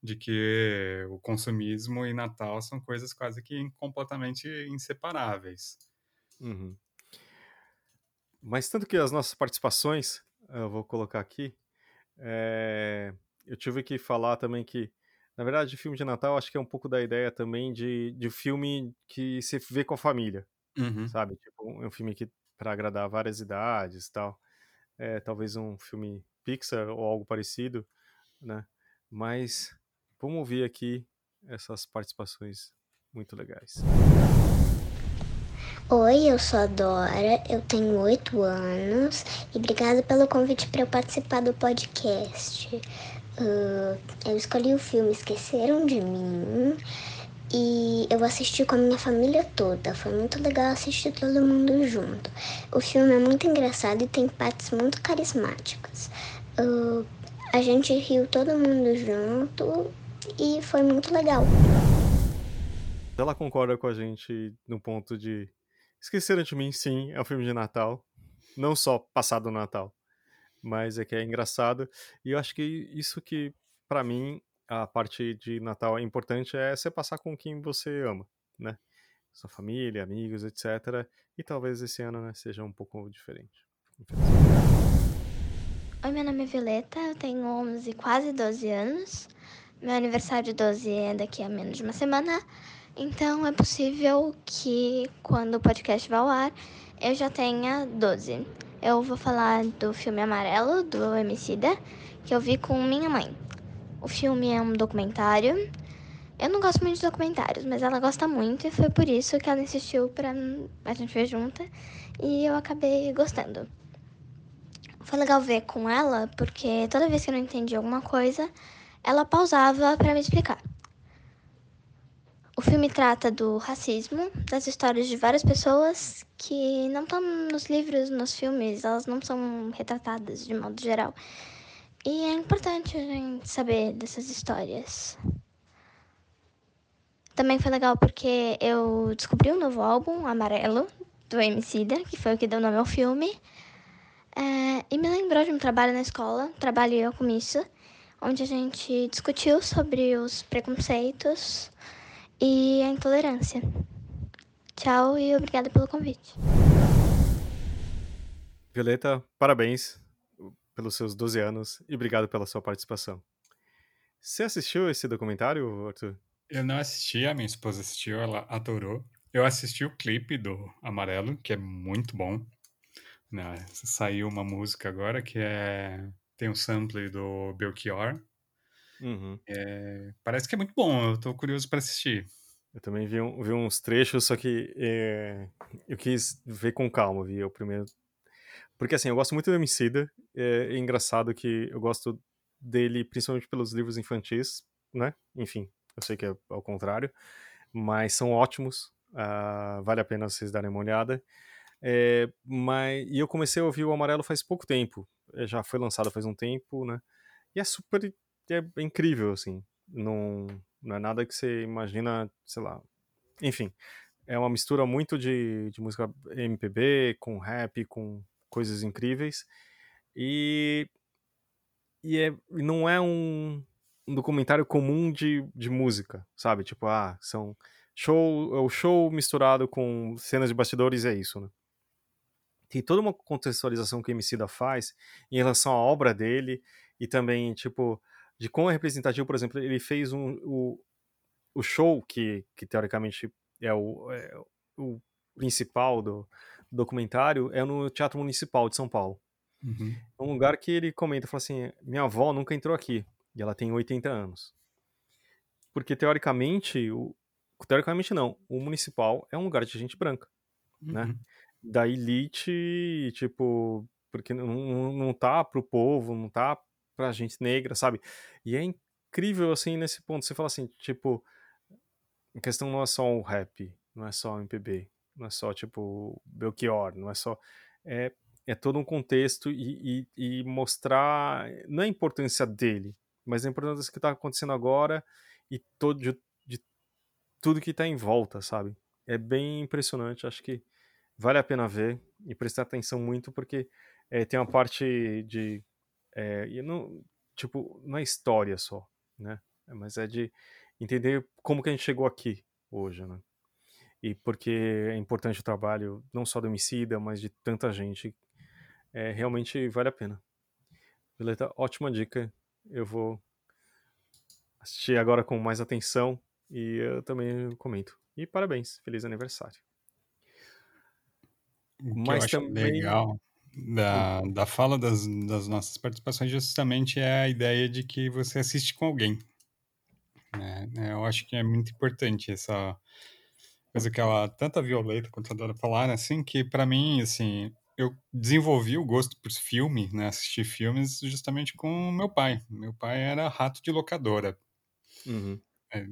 de que o consumismo e Natal são coisas quase que completamente inseparáveis. Uhum. Mas tanto que as nossas participações, eu vou colocar aqui, é... eu tive que falar também que, na verdade, filme de Natal acho que é um pouco da ideia também de, de filme que se vê com a família, uhum. sabe? Tipo, é um filme que para agradar várias idades e tal. É, talvez um filme Pixar ou algo parecido, né? Mas Vamos ouvir aqui essas participações muito legais. Oi, eu sou a Dora, eu tenho oito anos e obrigada pelo convite para eu participar do podcast. Uh, eu escolhi o filme Esqueceram de Mim e eu assisti com a minha família toda. Foi muito legal assistir todo mundo junto. O filme é muito engraçado e tem partes muito carismáticas. Uh, a gente riu todo mundo junto e foi muito legal. Ela concorda com a gente no ponto de Esqueceram de Mim, sim, é um filme de Natal. Não só passado Natal, mas é que é engraçado. E eu acho que isso que, para mim, a parte de Natal é importante é você passar com quem você ama, né? Sua família, amigos, etc. E talvez esse ano né, seja um pouco diferente. Oi, meu nome é Violeta, eu tenho 11, quase 12 anos. Meu aniversário de 12 é daqui a menos de uma semana, então é possível que quando o podcast vá ao ar eu já tenha 12. Eu vou falar do filme Amarelo, do Emicida, que eu vi com minha mãe. O filme é um documentário. Eu não gosto muito de documentários, mas ela gosta muito e foi por isso que ela insistiu pra a gente ver junta e eu acabei gostando. Foi legal ver com ela, porque toda vez que eu não entendi alguma coisa, ela pausava para me explicar. O filme trata do racismo, das histórias de várias pessoas que não estão nos livros, nos filmes, elas não são retratadas de modo geral. E é importante a gente saber dessas histórias. Também foi legal porque eu descobri um novo álbum, Amarelo, do Emicida, que foi o que deu nome ao filme. É, e me lembrou de um trabalho na escola, trabalho eu com isso, onde a gente discutiu sobre os preconceitos e a intolerância. Tchau e obrigada pelo convite. Violeta, parabéns pelos seus 12 anos e obrigado pela sua participação. Você assistiu esse documentário, Arthur? Eu não assisti, a minha esposa assistiu, ela adorou. Eu assisti o clipe do Amarelo, que é muito bom. Né? Saiu uma música agora que é tem um sample do Belchior. Uhum. É, parece que é muito bom, eu tô curioso para assistir. Eu também vi, um, vi uns trechos, só que é, eu quis ver com calma, vi o primeiro. Porque assim, eu gosto muito do Emicida, é, é engraçado que eu gosto dele principalmente pelos livros infantis, né? Enfim, eu sei que é ao contrário, mas são ótimos, uh, vale a pena vocês darem uma olhada. É, mas, e eu comecei a ouvir o Amarelo faz pouco tempo, é, já foi lançado faz um tempo, né? E é super é incrível, assim. Não, não é nada que você imagina, sei lá. Enfim, é uma mistura muito de, de música MPB com rap, com coisas incríveis. E, e é, não é um, um documentário comum de, de música, sabe? Tipo, ah, são show, é o show misturado com cenas de bastidores, é isso, né? tem toda uma contextualização que o Emicida faz em relação à obra dele e também, tipo, de como é representativo, por exemplo, ele fez um, o, o show que, que teoricamente é o, é o, principal do documentário é no Teatro Municipal de São Paulo. Uhum. É um lugar que ele comenta, fala assim, minha avó nunca entrou aqui, e ela tem 80 anos. Porque, teoricamente, o, teoricamente não, o municipal é um lugar de gente branca, né? Uhum. Da elite, tipo, porque não, não tá pro povo, não tá pra gente negra, sabe? E é incrível, assim, nesse ponto, você fala assim, tipo, a questão não é só o rap, não é só o MPB, não é só, tipo, Belchior, não é só... É, é todo um contexto e, e, e mostrar, não a importância dele, mas a importância que está acontecendo agora e todo, de, de tudo que está em volta, sabe? É bem impressionante, acho que vale a pena ver e prestar atenção muito, porque é, tem uma parte de. É, e não, tipo, não é história só, né? Mas é de entender como que a gente chegou aqui hoje, né? E porque é importante o trabalho, não só do homicida, mas de tanta gente. É, realmente vale a pena. Violeta, ótima dica. Eu vou assistir agora com mais atenção e eu também comento. E parabéns, feliz aniversário. O que Mas eu acho também... legal da, da fala das, das nossas participações justamente é a ideia de que você assiste com alguém. Né? Eu acho que é muito importante essa coisa que ela, tanto a Violeta quanto a Dora falaram, assim, que para mim, assim, eu desenvolvi o gosto por filme, né, assistir filmes justamente com meu pai. Meu pai era rato de locadora. Uhum. É,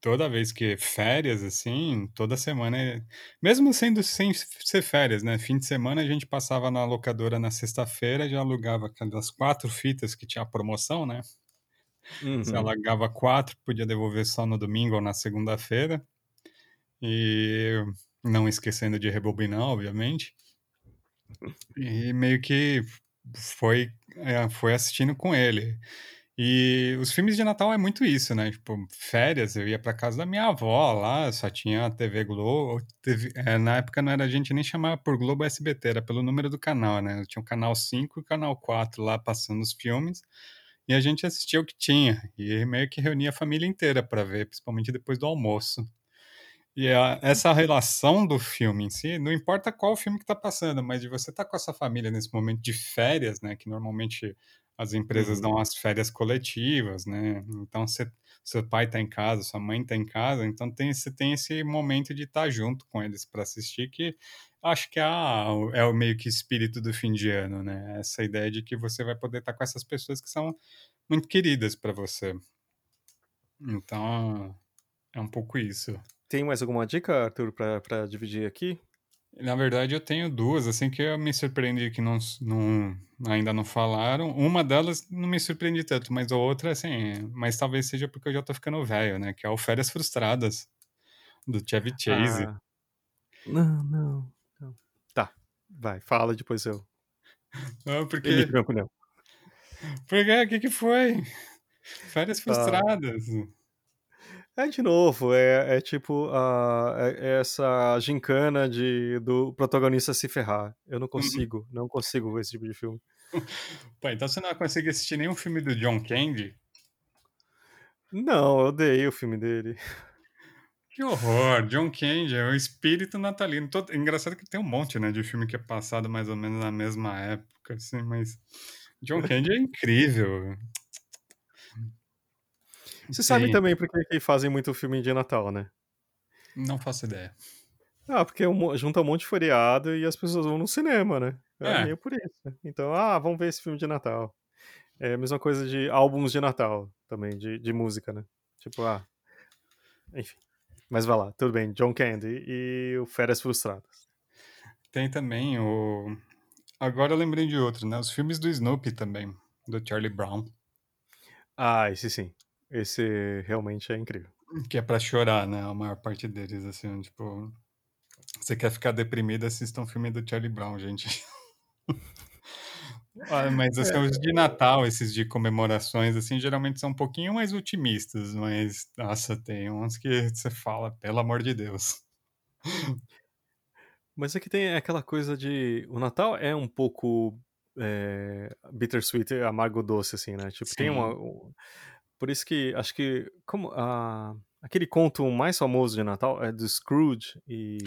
toda vez que férias, assim, toda semana, mesmo sendo sem ser férias, né, fim de semana a gente passava na locadora na sexta-feira, já alugava aquelas quatro fitas que tinha a promoção, né? Uhum. Você alugava quatro, podia devolver só no domingo ou na segunda-feira. E não esquecendo de rebobinar, obviamente. E meio que foi, é, foi assistindo com ele. E os filmes de Natal é muito isso, né? Tipo, férias, eu ia para casa da minha avó lá, só tinha a TV Globo. TV, é, na época não era a gente nem chamava por Globo SBT, era pelo número do canal, né? Tinha o canal 5 e o canal 4 lá passando os filmes. E a gente assistia o que tinha. E meio que reunia a família inteira para ver, principalmente depois do almoço. E a, essa relação do filme em si, não importa qual filme que está passando, mas de você estar tá com a sua família nesse momento de férias, né? Que normalmente as empresas uhum. dão as férias coletivas, né? Então você, seu pai está em casa, sua mãe está em casa, então tem, você tem esse momento de estar tá junto com eles para assistir que acho que é, a, é o meio que espírito do fim de ano, né? Essa ideia de que você vai poder estar tá com essas pessoas que são muito queridas para você. Então, é um pouco isso. Tem mais alguma dica, Arthur, para dividir aqui? Na verdade, eu tenho duas, assim, que eu me surpreendi que não, não, ainda não falaram. Uma delas não me surpreendi tanto, mas a outra, assim, mas talvez seja porque eu já tô ficando velho, né? Que é o Férias Frustradas, do Chevy Chase. Ah, não, não, não. Tá, vai, fala, depois eu. Não, porque... Branco, não. Porque, o que que foi? Férias tá. É de novo, é, é tipo uh, é, essa gincana de, do protagonista se ferrar. Eu não uhum. consigo, não consigo ver esse tipo de filme. Pô, então você não consegue assistir nenhum filme do John Candy? Não, eu odeio o filme dele. Que horror! John Candy é o espírito natalino. Todo... Engraçado que tem um monte né, de filme que é passado mais ou menos na mesma época, assim, mas John Candy é incrível. Você sabe também por que fazem muito filme de Natal, né? Não faço ideia. Ah, porque junta um monte de feriado e as pessoas vão no cinema, né? É, é meio por isso. Então, ah, vamos ver esse filme de Natal. É a mesma coisa de álbuns de Natal também, de, de música, né? Tipo, ah. Enfim. Mas vai lá, tudo bem. John Candy e o Férias Frustradas. Tem também o. Agora eu lembrei de outro, né? Os filmes do Snoopy também, do Charlie Brown. Ah, esse sim. Esse realmente é incrível. Que é pra chorar, né? A maior parte deles, assim, tipo. Você quer ficar deprimido, assista um filme do Charlie Brown, gente. mas assim, os de Natal, esses de comemorações, assim, geralmente são um pouquinho mais otimistas, mas, nossa, tem uns que você fala, pelo amor de Deus. Mas aqui tem aquela coisa de. O Natal é um pouco é, bittersweet, amargo doce, assim, né? Tipo, Sim. tem uma. Por isso que acho que como a, aquele conto mais famoso de Natal é do Scrooge e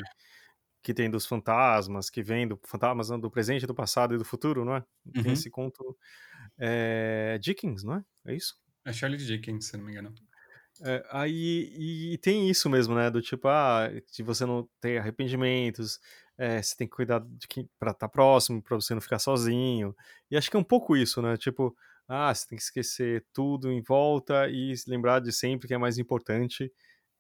que tem dos fantasmas, que vem do fantasmas do presente, do passado e do futuro, não é? Tem Uhum. esse conto é, Dickens, não é? É isso? É Charlie Dickens, se não me engano. É, aí e, tem isso mesmo, né? Do tipo, ah, se você não tem arrependimentos, é, você tem que cuidar de quem para estar próximo, para você não ficar sozinho. E acho que é um pouco isso, né? Tipo, ah, você tem que esquecer tudo em volta e se lembrar de sempre que é mais importante.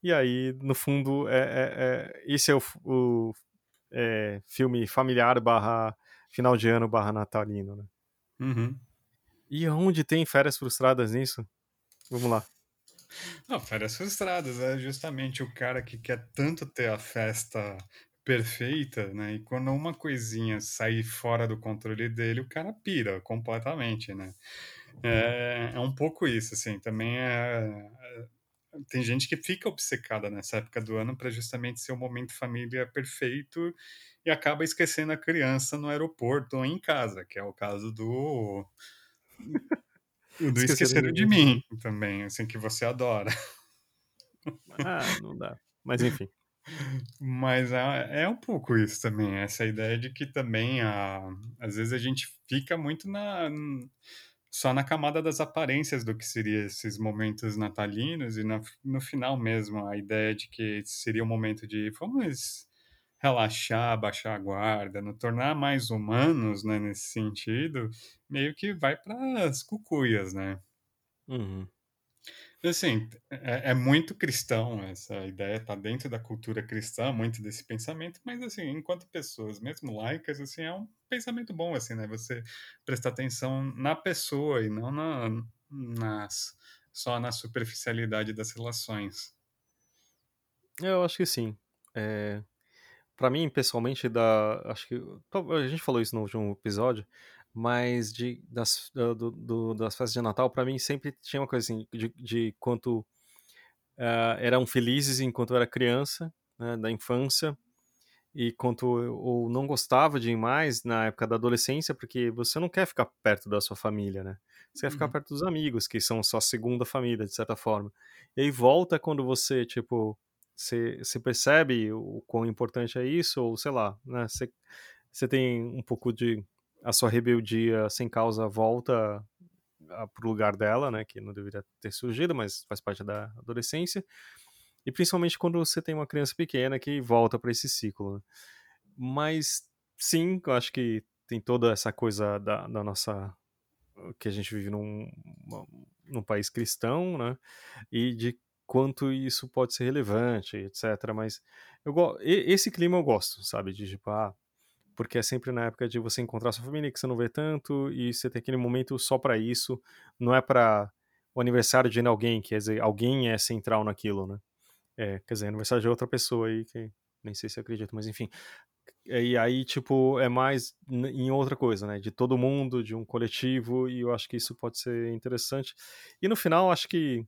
E aí, no fundo, é, é- é- esse é o, o, é, filme familiar barra final de ano barra natalino, né? Uhum. E onde tem férias frustradas nisso? Vamos lá. Não, férias frustradas, é justamente o cara que quer tanto ter a festa perfeita, né? E quando uma coisinha sair fora do controle dele, o cara pira completamente, né? É, é um pouco isso, assim. Também é, é- tem gente que fica obcecada nessa época do ano para justamente ser o momento família perfeito e acaba esquecendo a criança no aeroporto ou em casa, que é o caso do do Esqueceram Esqueceram de de mim também, assim, que você adora. Ah, não dá. Mas enfim. Mas é, é um pouco isso também, essa ideia de que também, a, às vezes, a gente fica muito na, só na camada das aparências do que seria esses momentos natalinos e no, no final mesmo, a ideia de que seria um momento de vamos relaxar, baixar a guarda, nos tornar mais humanos, né, nesse sentido, meio que vai para as cucuias, né? Uhum. Assim, é, é muito cristão essa ideia, tá dentro da cultura cristã, muito desse pensamento, mas assim, enquanto pessoas, mesmo laicas, assim, é um pensamento bom, assim, né? Você prestar atenção na pessoa e não na, nas, só na superficialidade das relações. Eu acho que sim. É, para mim, pessoalmente, da, acho que a gente falou isso no último episódio, mas de, das, do, do, das festas de Natal, para mim sempre tinha uma coisa assim de, de quanto uh, eram felizes enquanto eu era criança, né, da infância, e quanto eu não gostava de ir mais na época da adolescência, porque você não quer ficar perto da sua família, né? Você quer ficar Uhum. perto dos amigos, que são sua segunda família, de certa forma. E aí volta quando você, tipo, você, você percebe o quão importante é isso, ou sei lá, né? Você, você tem um pouco de. A sua rebeldia sem causa volta a- pro lugar dela, né? Que não deveria ter surgido, mas faz parte da adolescência. E principalmente quando você tem uma criança pequena que volta para esse ciclo. né? Mas sim, eu acho que tem toda essa coisa da, da nossa. que a gente vive num, num país cristão, né? E de quanto isso pode ser relevante, etc. Mas eu esse clima eu gosto, sabe? De tipo, ah, porque é sempre na época de você encontrar sua família que você não vê tanto e você tem aquele momento só para isso, não é para o aniversário de alguém, quer dizer, alguém é central naquilo, né? É, quer dizer, aniversário de outra pessoa aí que nem sei se acredito, mas enfim. E aí, tipo, é mais em outra coisa, né? De todo mundo, de um coletivo, e eu acho que isso pode ser interessante. E no final, acho que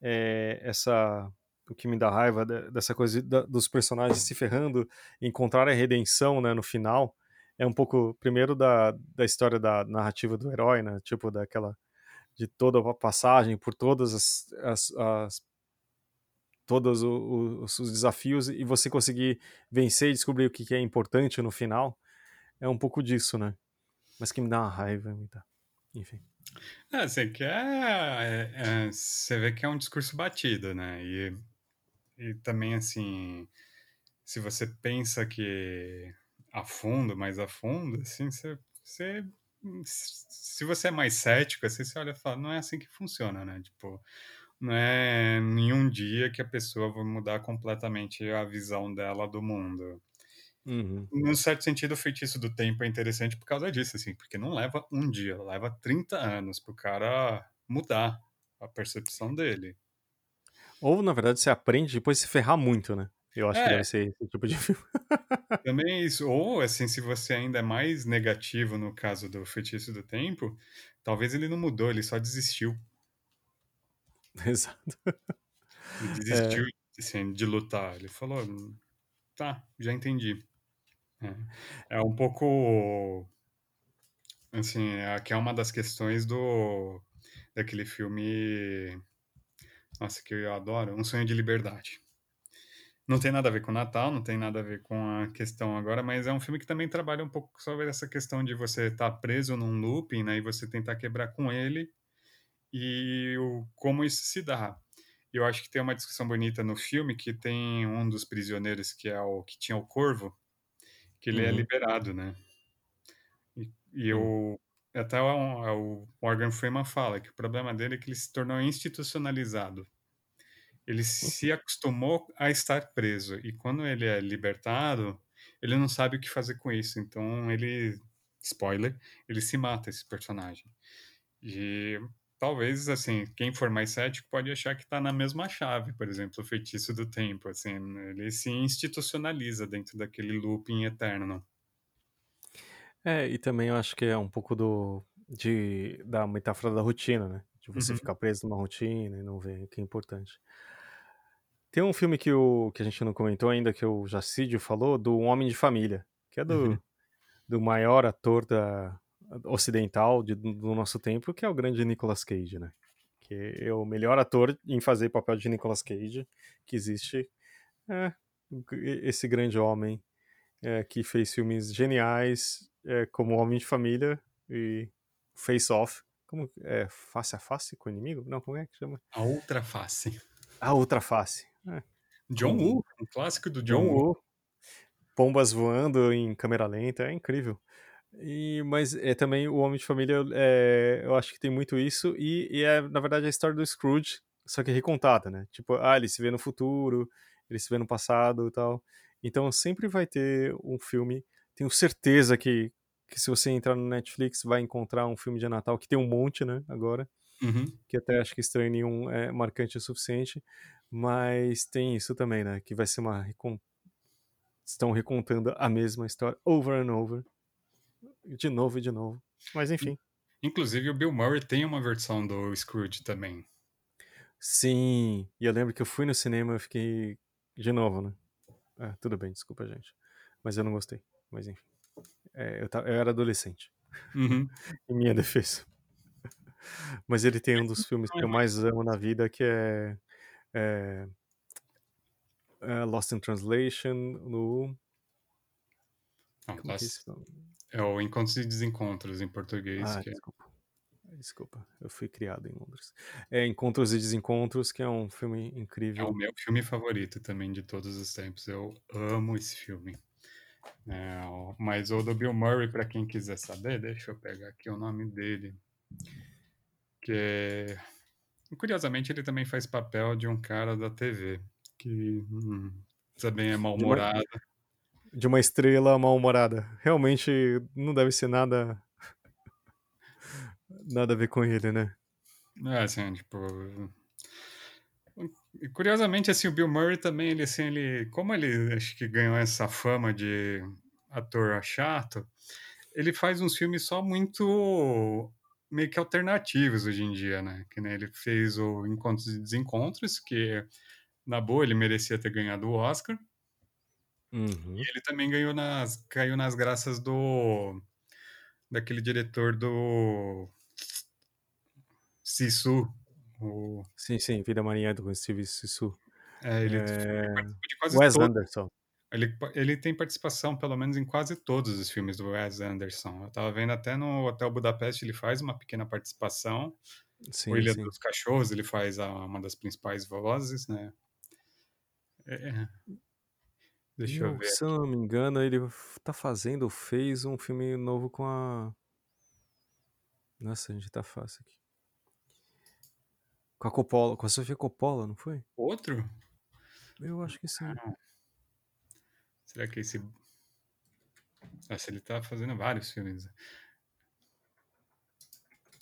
é, essa o que me dá raiva de- dessa coisa da- dos personagens se ferrando encontrar a redenção né, no final é um pouco primeiro da, da história da narrativa do herói né tipo daquela de toda a passagem por todas as, as, as todos o- o- os desafios e você conseguir vencer e descobrir o que é importante no final é um pouco disso né mas que me dá uma raiva me dá. enfim É, você quer. é, é, você vê que é um discurso batido, né? E, e também, assim, se você pensa que a fundo, mais a fundo, assim, você, você- se você é mais cético, assim, você olha e fala, não é assim que funciona, né? Tipo, não é em um dia que a pessoa vai mudar completamente a visão dela do mundo. Uhum. Num certo sentido, o feitiço do tempo é interessante por causa disso, assim, porque não leva um dia, leva 30 anos pro cara mudar a percepção dele. Ou na verdade você aprende depois de se ferrar muito né eu acho que É. deve ser esse tipo de filme Também é isso, ou assim, se você ainda é mais negativo no caso do feitiço do tempo, talvez ele não mudou, ele só desistiu. exato Ele desistiu assim, de lutar. Ele falou, tá, já entendi. É, é um pouco. Assim, é, que é uma das questões do. daquele filme. Nossa, que eu adoro, Um Sonho de Liberdade. Não tem nada a ver com o Natal, não tem nada a ver com a questão agora, mas é um filme que também trabalha um pouco sobre essa questão de você estar tá preso num looping, né, e você tentar quebrar com ele e o, como isso se dá. Eu acho que tem uma discussão bonita no filme que tem um dos prisioneiros que é o que tinha o corvo, que ele é uhum. é liberado, né? E, e o até o, o Morgan Freeman fala que o problema dele é que ele se tornou institucionalizado ele se acostumou a estar preso e quando ele é libertado, ele não sabe o que fazer com isso. Então ele, spoiler, ele se mata esse personagem. E talvez assim, quem for mais cético pode achar que está na mesma chave, por exemplo, o feitiço do tempo, assim, ele se institucionaliza dentro daquele looping eterno. É, e também eu acho que é um pouco do de da metáfora da rotina, né? De você uhum. ficar preso numa rotina e não ver que é importante. Tem um filme que, o, que a gente não comentou ainda, que o Jacídio falou, do Homem de Família, que é do, uhum. do maior ator da, ocidental de, do nosso tempo, que é o grande Nicolas Cage, né? Que é o melhor ator em fazer papel de Nicolas Cage que existe. É, esse grande homem é, que fez filmes geniais, é, como Homem de Família e Face Off. Como é? Face a face com o inimigo? Não, como é que chama? A outra face. A outra face. É. John Woo, um clássico do John, John Woo. Woo. Pombas voando em câmera lenta, é incrível. E, mas é também o Homem de Família, é, eu acho que tem muito isso, e, e, é, na verdade, a história do Scrooge, só que recontada, né? Tipo, ah, ele se vê no futuro, ele se vê no passado e tal. Então sempre vai ter um filme, tenho certeza que, que se você entrar no Netflix vai encontrar um filme de Natal, que tem um monte, né, agora, uhum. que até acho que estranho nenhum é marcante o suficiente, mas tem isso também, né? Que vai ser uma. Recon... Estão recontando a mesma história over and over. De novo e de novo. Mas enfim. Inclusive o Bill Murray tem uma versão do Scrooge também. Sim, e eu lembro que eu fui no cinema e fiquei. De novo, né? Ah, tudo bem, desculpa, gente. Mas eu não gostei. Mas enfim. É, eu, eu, era adolescente. Uhum. em minha defesa. Mas ele tem um dos filmes que eu mais amo na vida, que é é, é Lost in Translation no. Não, Lost... é, é o Encontros e Desencontros em português. Ah, é desculpa. Desculpa, eu fui criado em Londres. É Encontros e Desencontros, que é um filme incrível. É o meu filme favorito também de todos os tempos. Eu amo esse filme. É, mas o do Bill Murray, para quem quiser saber, deixa eu pegar aqui o nome dele. Que é Curiosamente, ele também faz papel de um cara da TV, que hum, também é mal-humorada. De, de, uma estrela mal-humorada. Realmente não deve ser nada. nada a ver com ele, né? É, assim, tipo. Curiosamente, assim, o Bill Murray também, ele, assim, ele. Como ele acho que ganhou essa fama de ator chato, ele faz uns filmes só muito meio que alternativos hoje em dia, né? Que né, ele fez o Encontros e Desencontros, que na boa ele merecia ter ganhado o Oscar. Uhum. E ele também ganhou nas, caiu nas graças do daquele diretor do Sisu. O... Sim, sim, Vida Marinha do Steve Sisu. É, ele é... Wes todo. Anderson. Ele, ele tem participação, pelo menos, em quase todos os filmes do Wes Anderson. Eu tava vendo até no Hotel Budapeste, ele faz uma pequena participação. Sim, o Ilha sim. dos Cachorros, ele faz a, uma das principais vozes, né? É. é. Deixa eu, eu ver. Se eu não me engano, ele tá fazendo, fez um filme novo com a. Nossa, a gente tá fácil aqui. Com a Coppola, com a Sofia Coppola, não foi? Outro? Eu acho que sim. Ah, Será que esse. Nossa, ele tá fazendo vários filmes.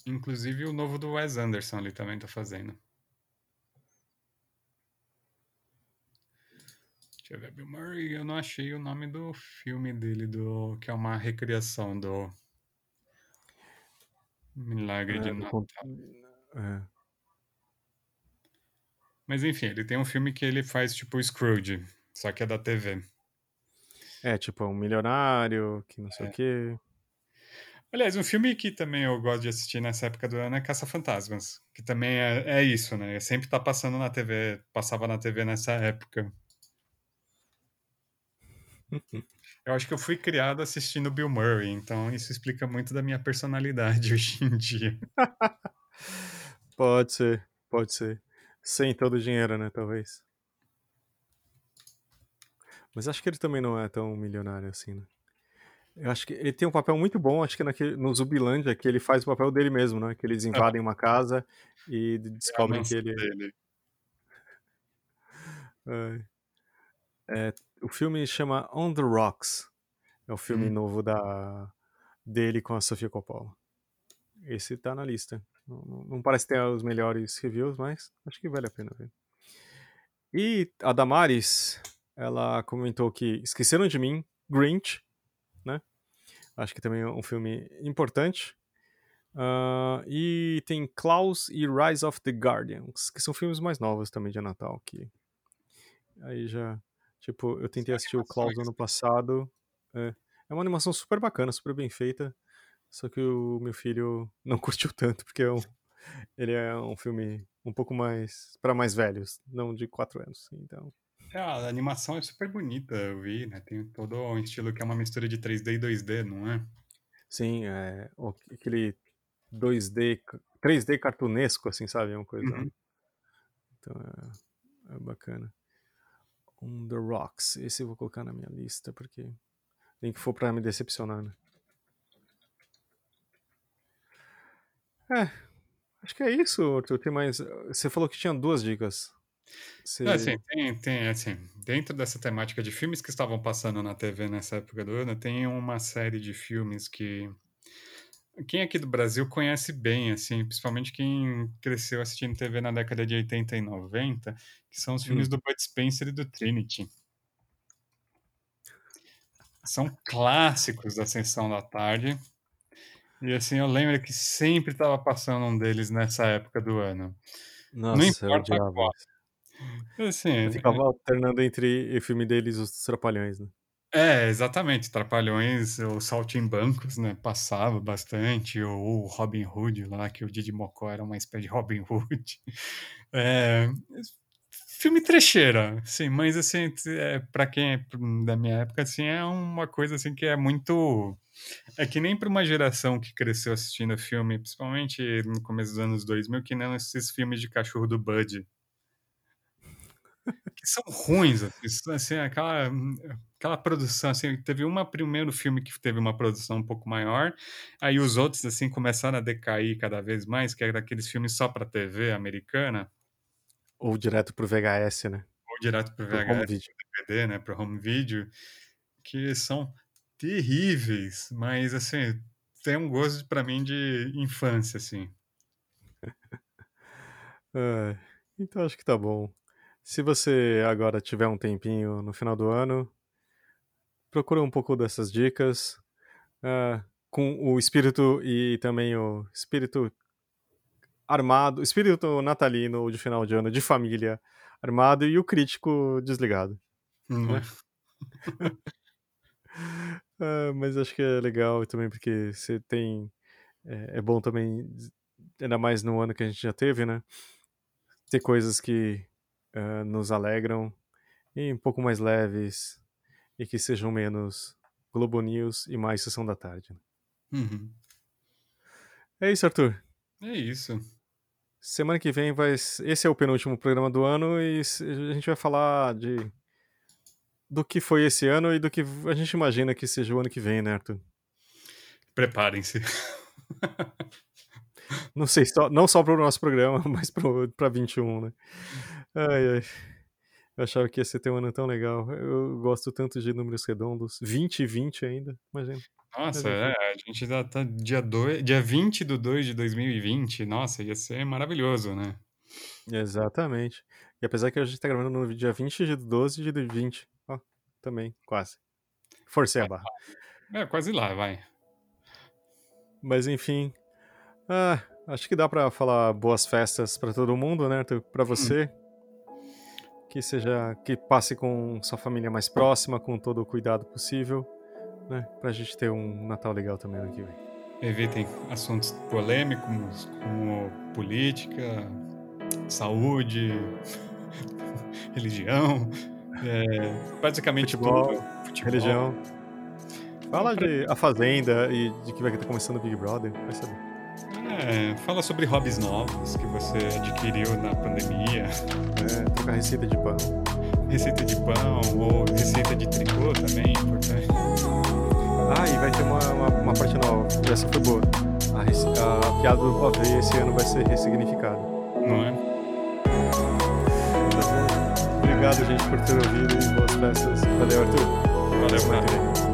Inclusive o novo do Wes Anderson ele também tá fazendo. Deixa eu ver, Bill Murray, eu não achei o nome do filme dele, do que é uma recriação do Milagre é, de Natal. É. Mas enfim, ele tem um filme que ele faz tipo Scrooge, só que é da TV. É, tipo, um milionário, que não sei é. o quê. Aliás, um filme que também eu gosto de assistir nessa época do ano é Caça-Fantasmas, que também é, é isso, né? Sempre tá passando na TV, passava na TV nessa época. Eu acho que eu fui criado assistindo Bill Murray, então isso explica muito da minha personalidade hoje em dia. pode ser, pode ser. Sem todo o dinheiro, né? Talvez. Mas acho que ele também não é tão milionário assim, né? Eu acho que ele tem um papel muito bom, acho que naquele, no Zubilândia, que ele faz o papel dele mesmo, né? Que eles invadem uma casa e descobrem É que ele. dele. É. É, o filme chama On the Rocks. É o filme Hum. novo da dele com a Sofia Coppola. Esse tá na lista. Não, não- não parece ter os melhores reviews, mas acho que vale a pena ver. E a Damares, ela comentou que Esqueceram de Mim, Grinch, né? Acho que também é um filme importante. Ah, e tem Klaus e Rise of the Guardians, que são filmes mais novos também de Natal. Que aí já. Tipo, eu tentei assistir o Klaus ano passado. É, é uma animação super bacana, super bem feita. Só que o meu filho não curtiu tanto, porque é um- ele é um filme um pouco mais. para mais velhos, não de 4 anos. Então. É, a animação é super bonita, eu vi, né? Tem todo um estilo que é uma mistura de 3D e 2D, não é? Sim, é aquele 2D, ca- 3D cartunesco, assim, sabe? É uma coisa. Uhum. Então é, é bacana. On the Rocks. Esse eu vou colocar na minha lista, porque nem que for pra me decepcionar, né? É, acho que é isso, Arthur. Tem mais. Você falou que tinha duas dicas. Você... É, assim, tem, tem, assim, dentro dessa temática de filmes que estavam passando na TV nessa época do ano, tem uma série de filmes que quem aqui do Brasil conhece bem, assim, principalmente quem cresceu assistindo TV na década de 80 e 90, que são os filmes Hum. do Bud Spencer e do Trinity. São clássicos da Sessão da Tarde. E assim, eu lembro que sempre estava passando um deles nessa época do ano. Nossa, eu importa qual. Assim, Eu ficava alternando entre o filme deles e os Trapalhões, né? É, exatamente. Trapalhões, o Saltimbancos, né? Passava bastante. Ou o Robin Hood lá, que o Didi Mocó era uma espécie de Robin Hood. É, filme trecheira, sim, mas assim, é, para quem é da minha época, assim, é uma coisa assim que é muito. É que nem para uma geração que cresceu assistindo filme, principalmente no começo dos anos 2000, que não esses filmes de cachorro do Bud. Que são ruins, assim, assim, aquela, aquela produção, assim, teve um primeiro filme que teve uma produção um pouco maior, aí os outros, assim, começaram a decair cada vez mais, que era aqueles filmes só para TV americana, Ou direto pro VHS, né? ou direto para Pro home VHS, video. DVD, né, para home video, que são terríveis, mas, assim, tem um gosto para mim de infância, assim. É, então acho que tá bom. Se você agora tiver um tempinho no final do ano, procura um pouco dessas dicas ah, com o espírito e também o espírito armado, espírito natalino de final de ano, de família armado e o crítico desligado. É? Ah, mas acho que é legal também porque você tem. É, é bom também, ainda mais no ano que a gente já teve, né? Ter coisas que ah, nos alegram e um pouco mais leves e que sejam menos Globo News e mais Sessão da Tarde. né? Uhum. É isso, Arthur. É isso. Semana que vem vai. Esse é o penúltimo programa do ano e a gente vai falar de. Do que foi esse ano e do que a gente imagina que seja o ano que vem, né, Arthur? Preparem-se. Não sei, só, não só para o nosso programa, mas para 21, né? Ai, ai. Eu achava que ia ser ter um ano tão legal. Eu gosto tanto de números redondos. 20 e 20 ainda, imagina. Nossa, é, a gente já tá dia, dois, dia 20 de 2 de 2020. Nossa, ia ser maravilhoso, né? Exatamente. E apesar que a gente tá gravando no dia 20 de 12 de 20. Ó, também, quase. Forcei a barra. É, quase lá, vai. Mas enfim. Ah, acho que dá pra falar boas festas pra todo mundo, né, Arthur? Pra você. Que seja. Que passe com sua família mais próxima, com todo o cuidado possível, né? Pra gente ter um Natal legal também ano que vem. Evitem assuntos polêmicos como política, saúde, religião, é, basicamente Futebol. tudo. futebol. religião. Fala de A Fazenda e de que vai estar começando o Big Brother, vai saber. É, fala sobre hobbies novos que você adquiriu na pandemia. É, trocar receita de pão. Receita de pão ou receita de tricô também, importante. Ah, e vai ter uma, uma, uma parte nova, essa foi boa. A, a piada do pavê esse ano vai ser ressignificada. Não é? Obrigado, gente, por ter ouvido e boas festas. Valeu, Arthur. Valeu, vem.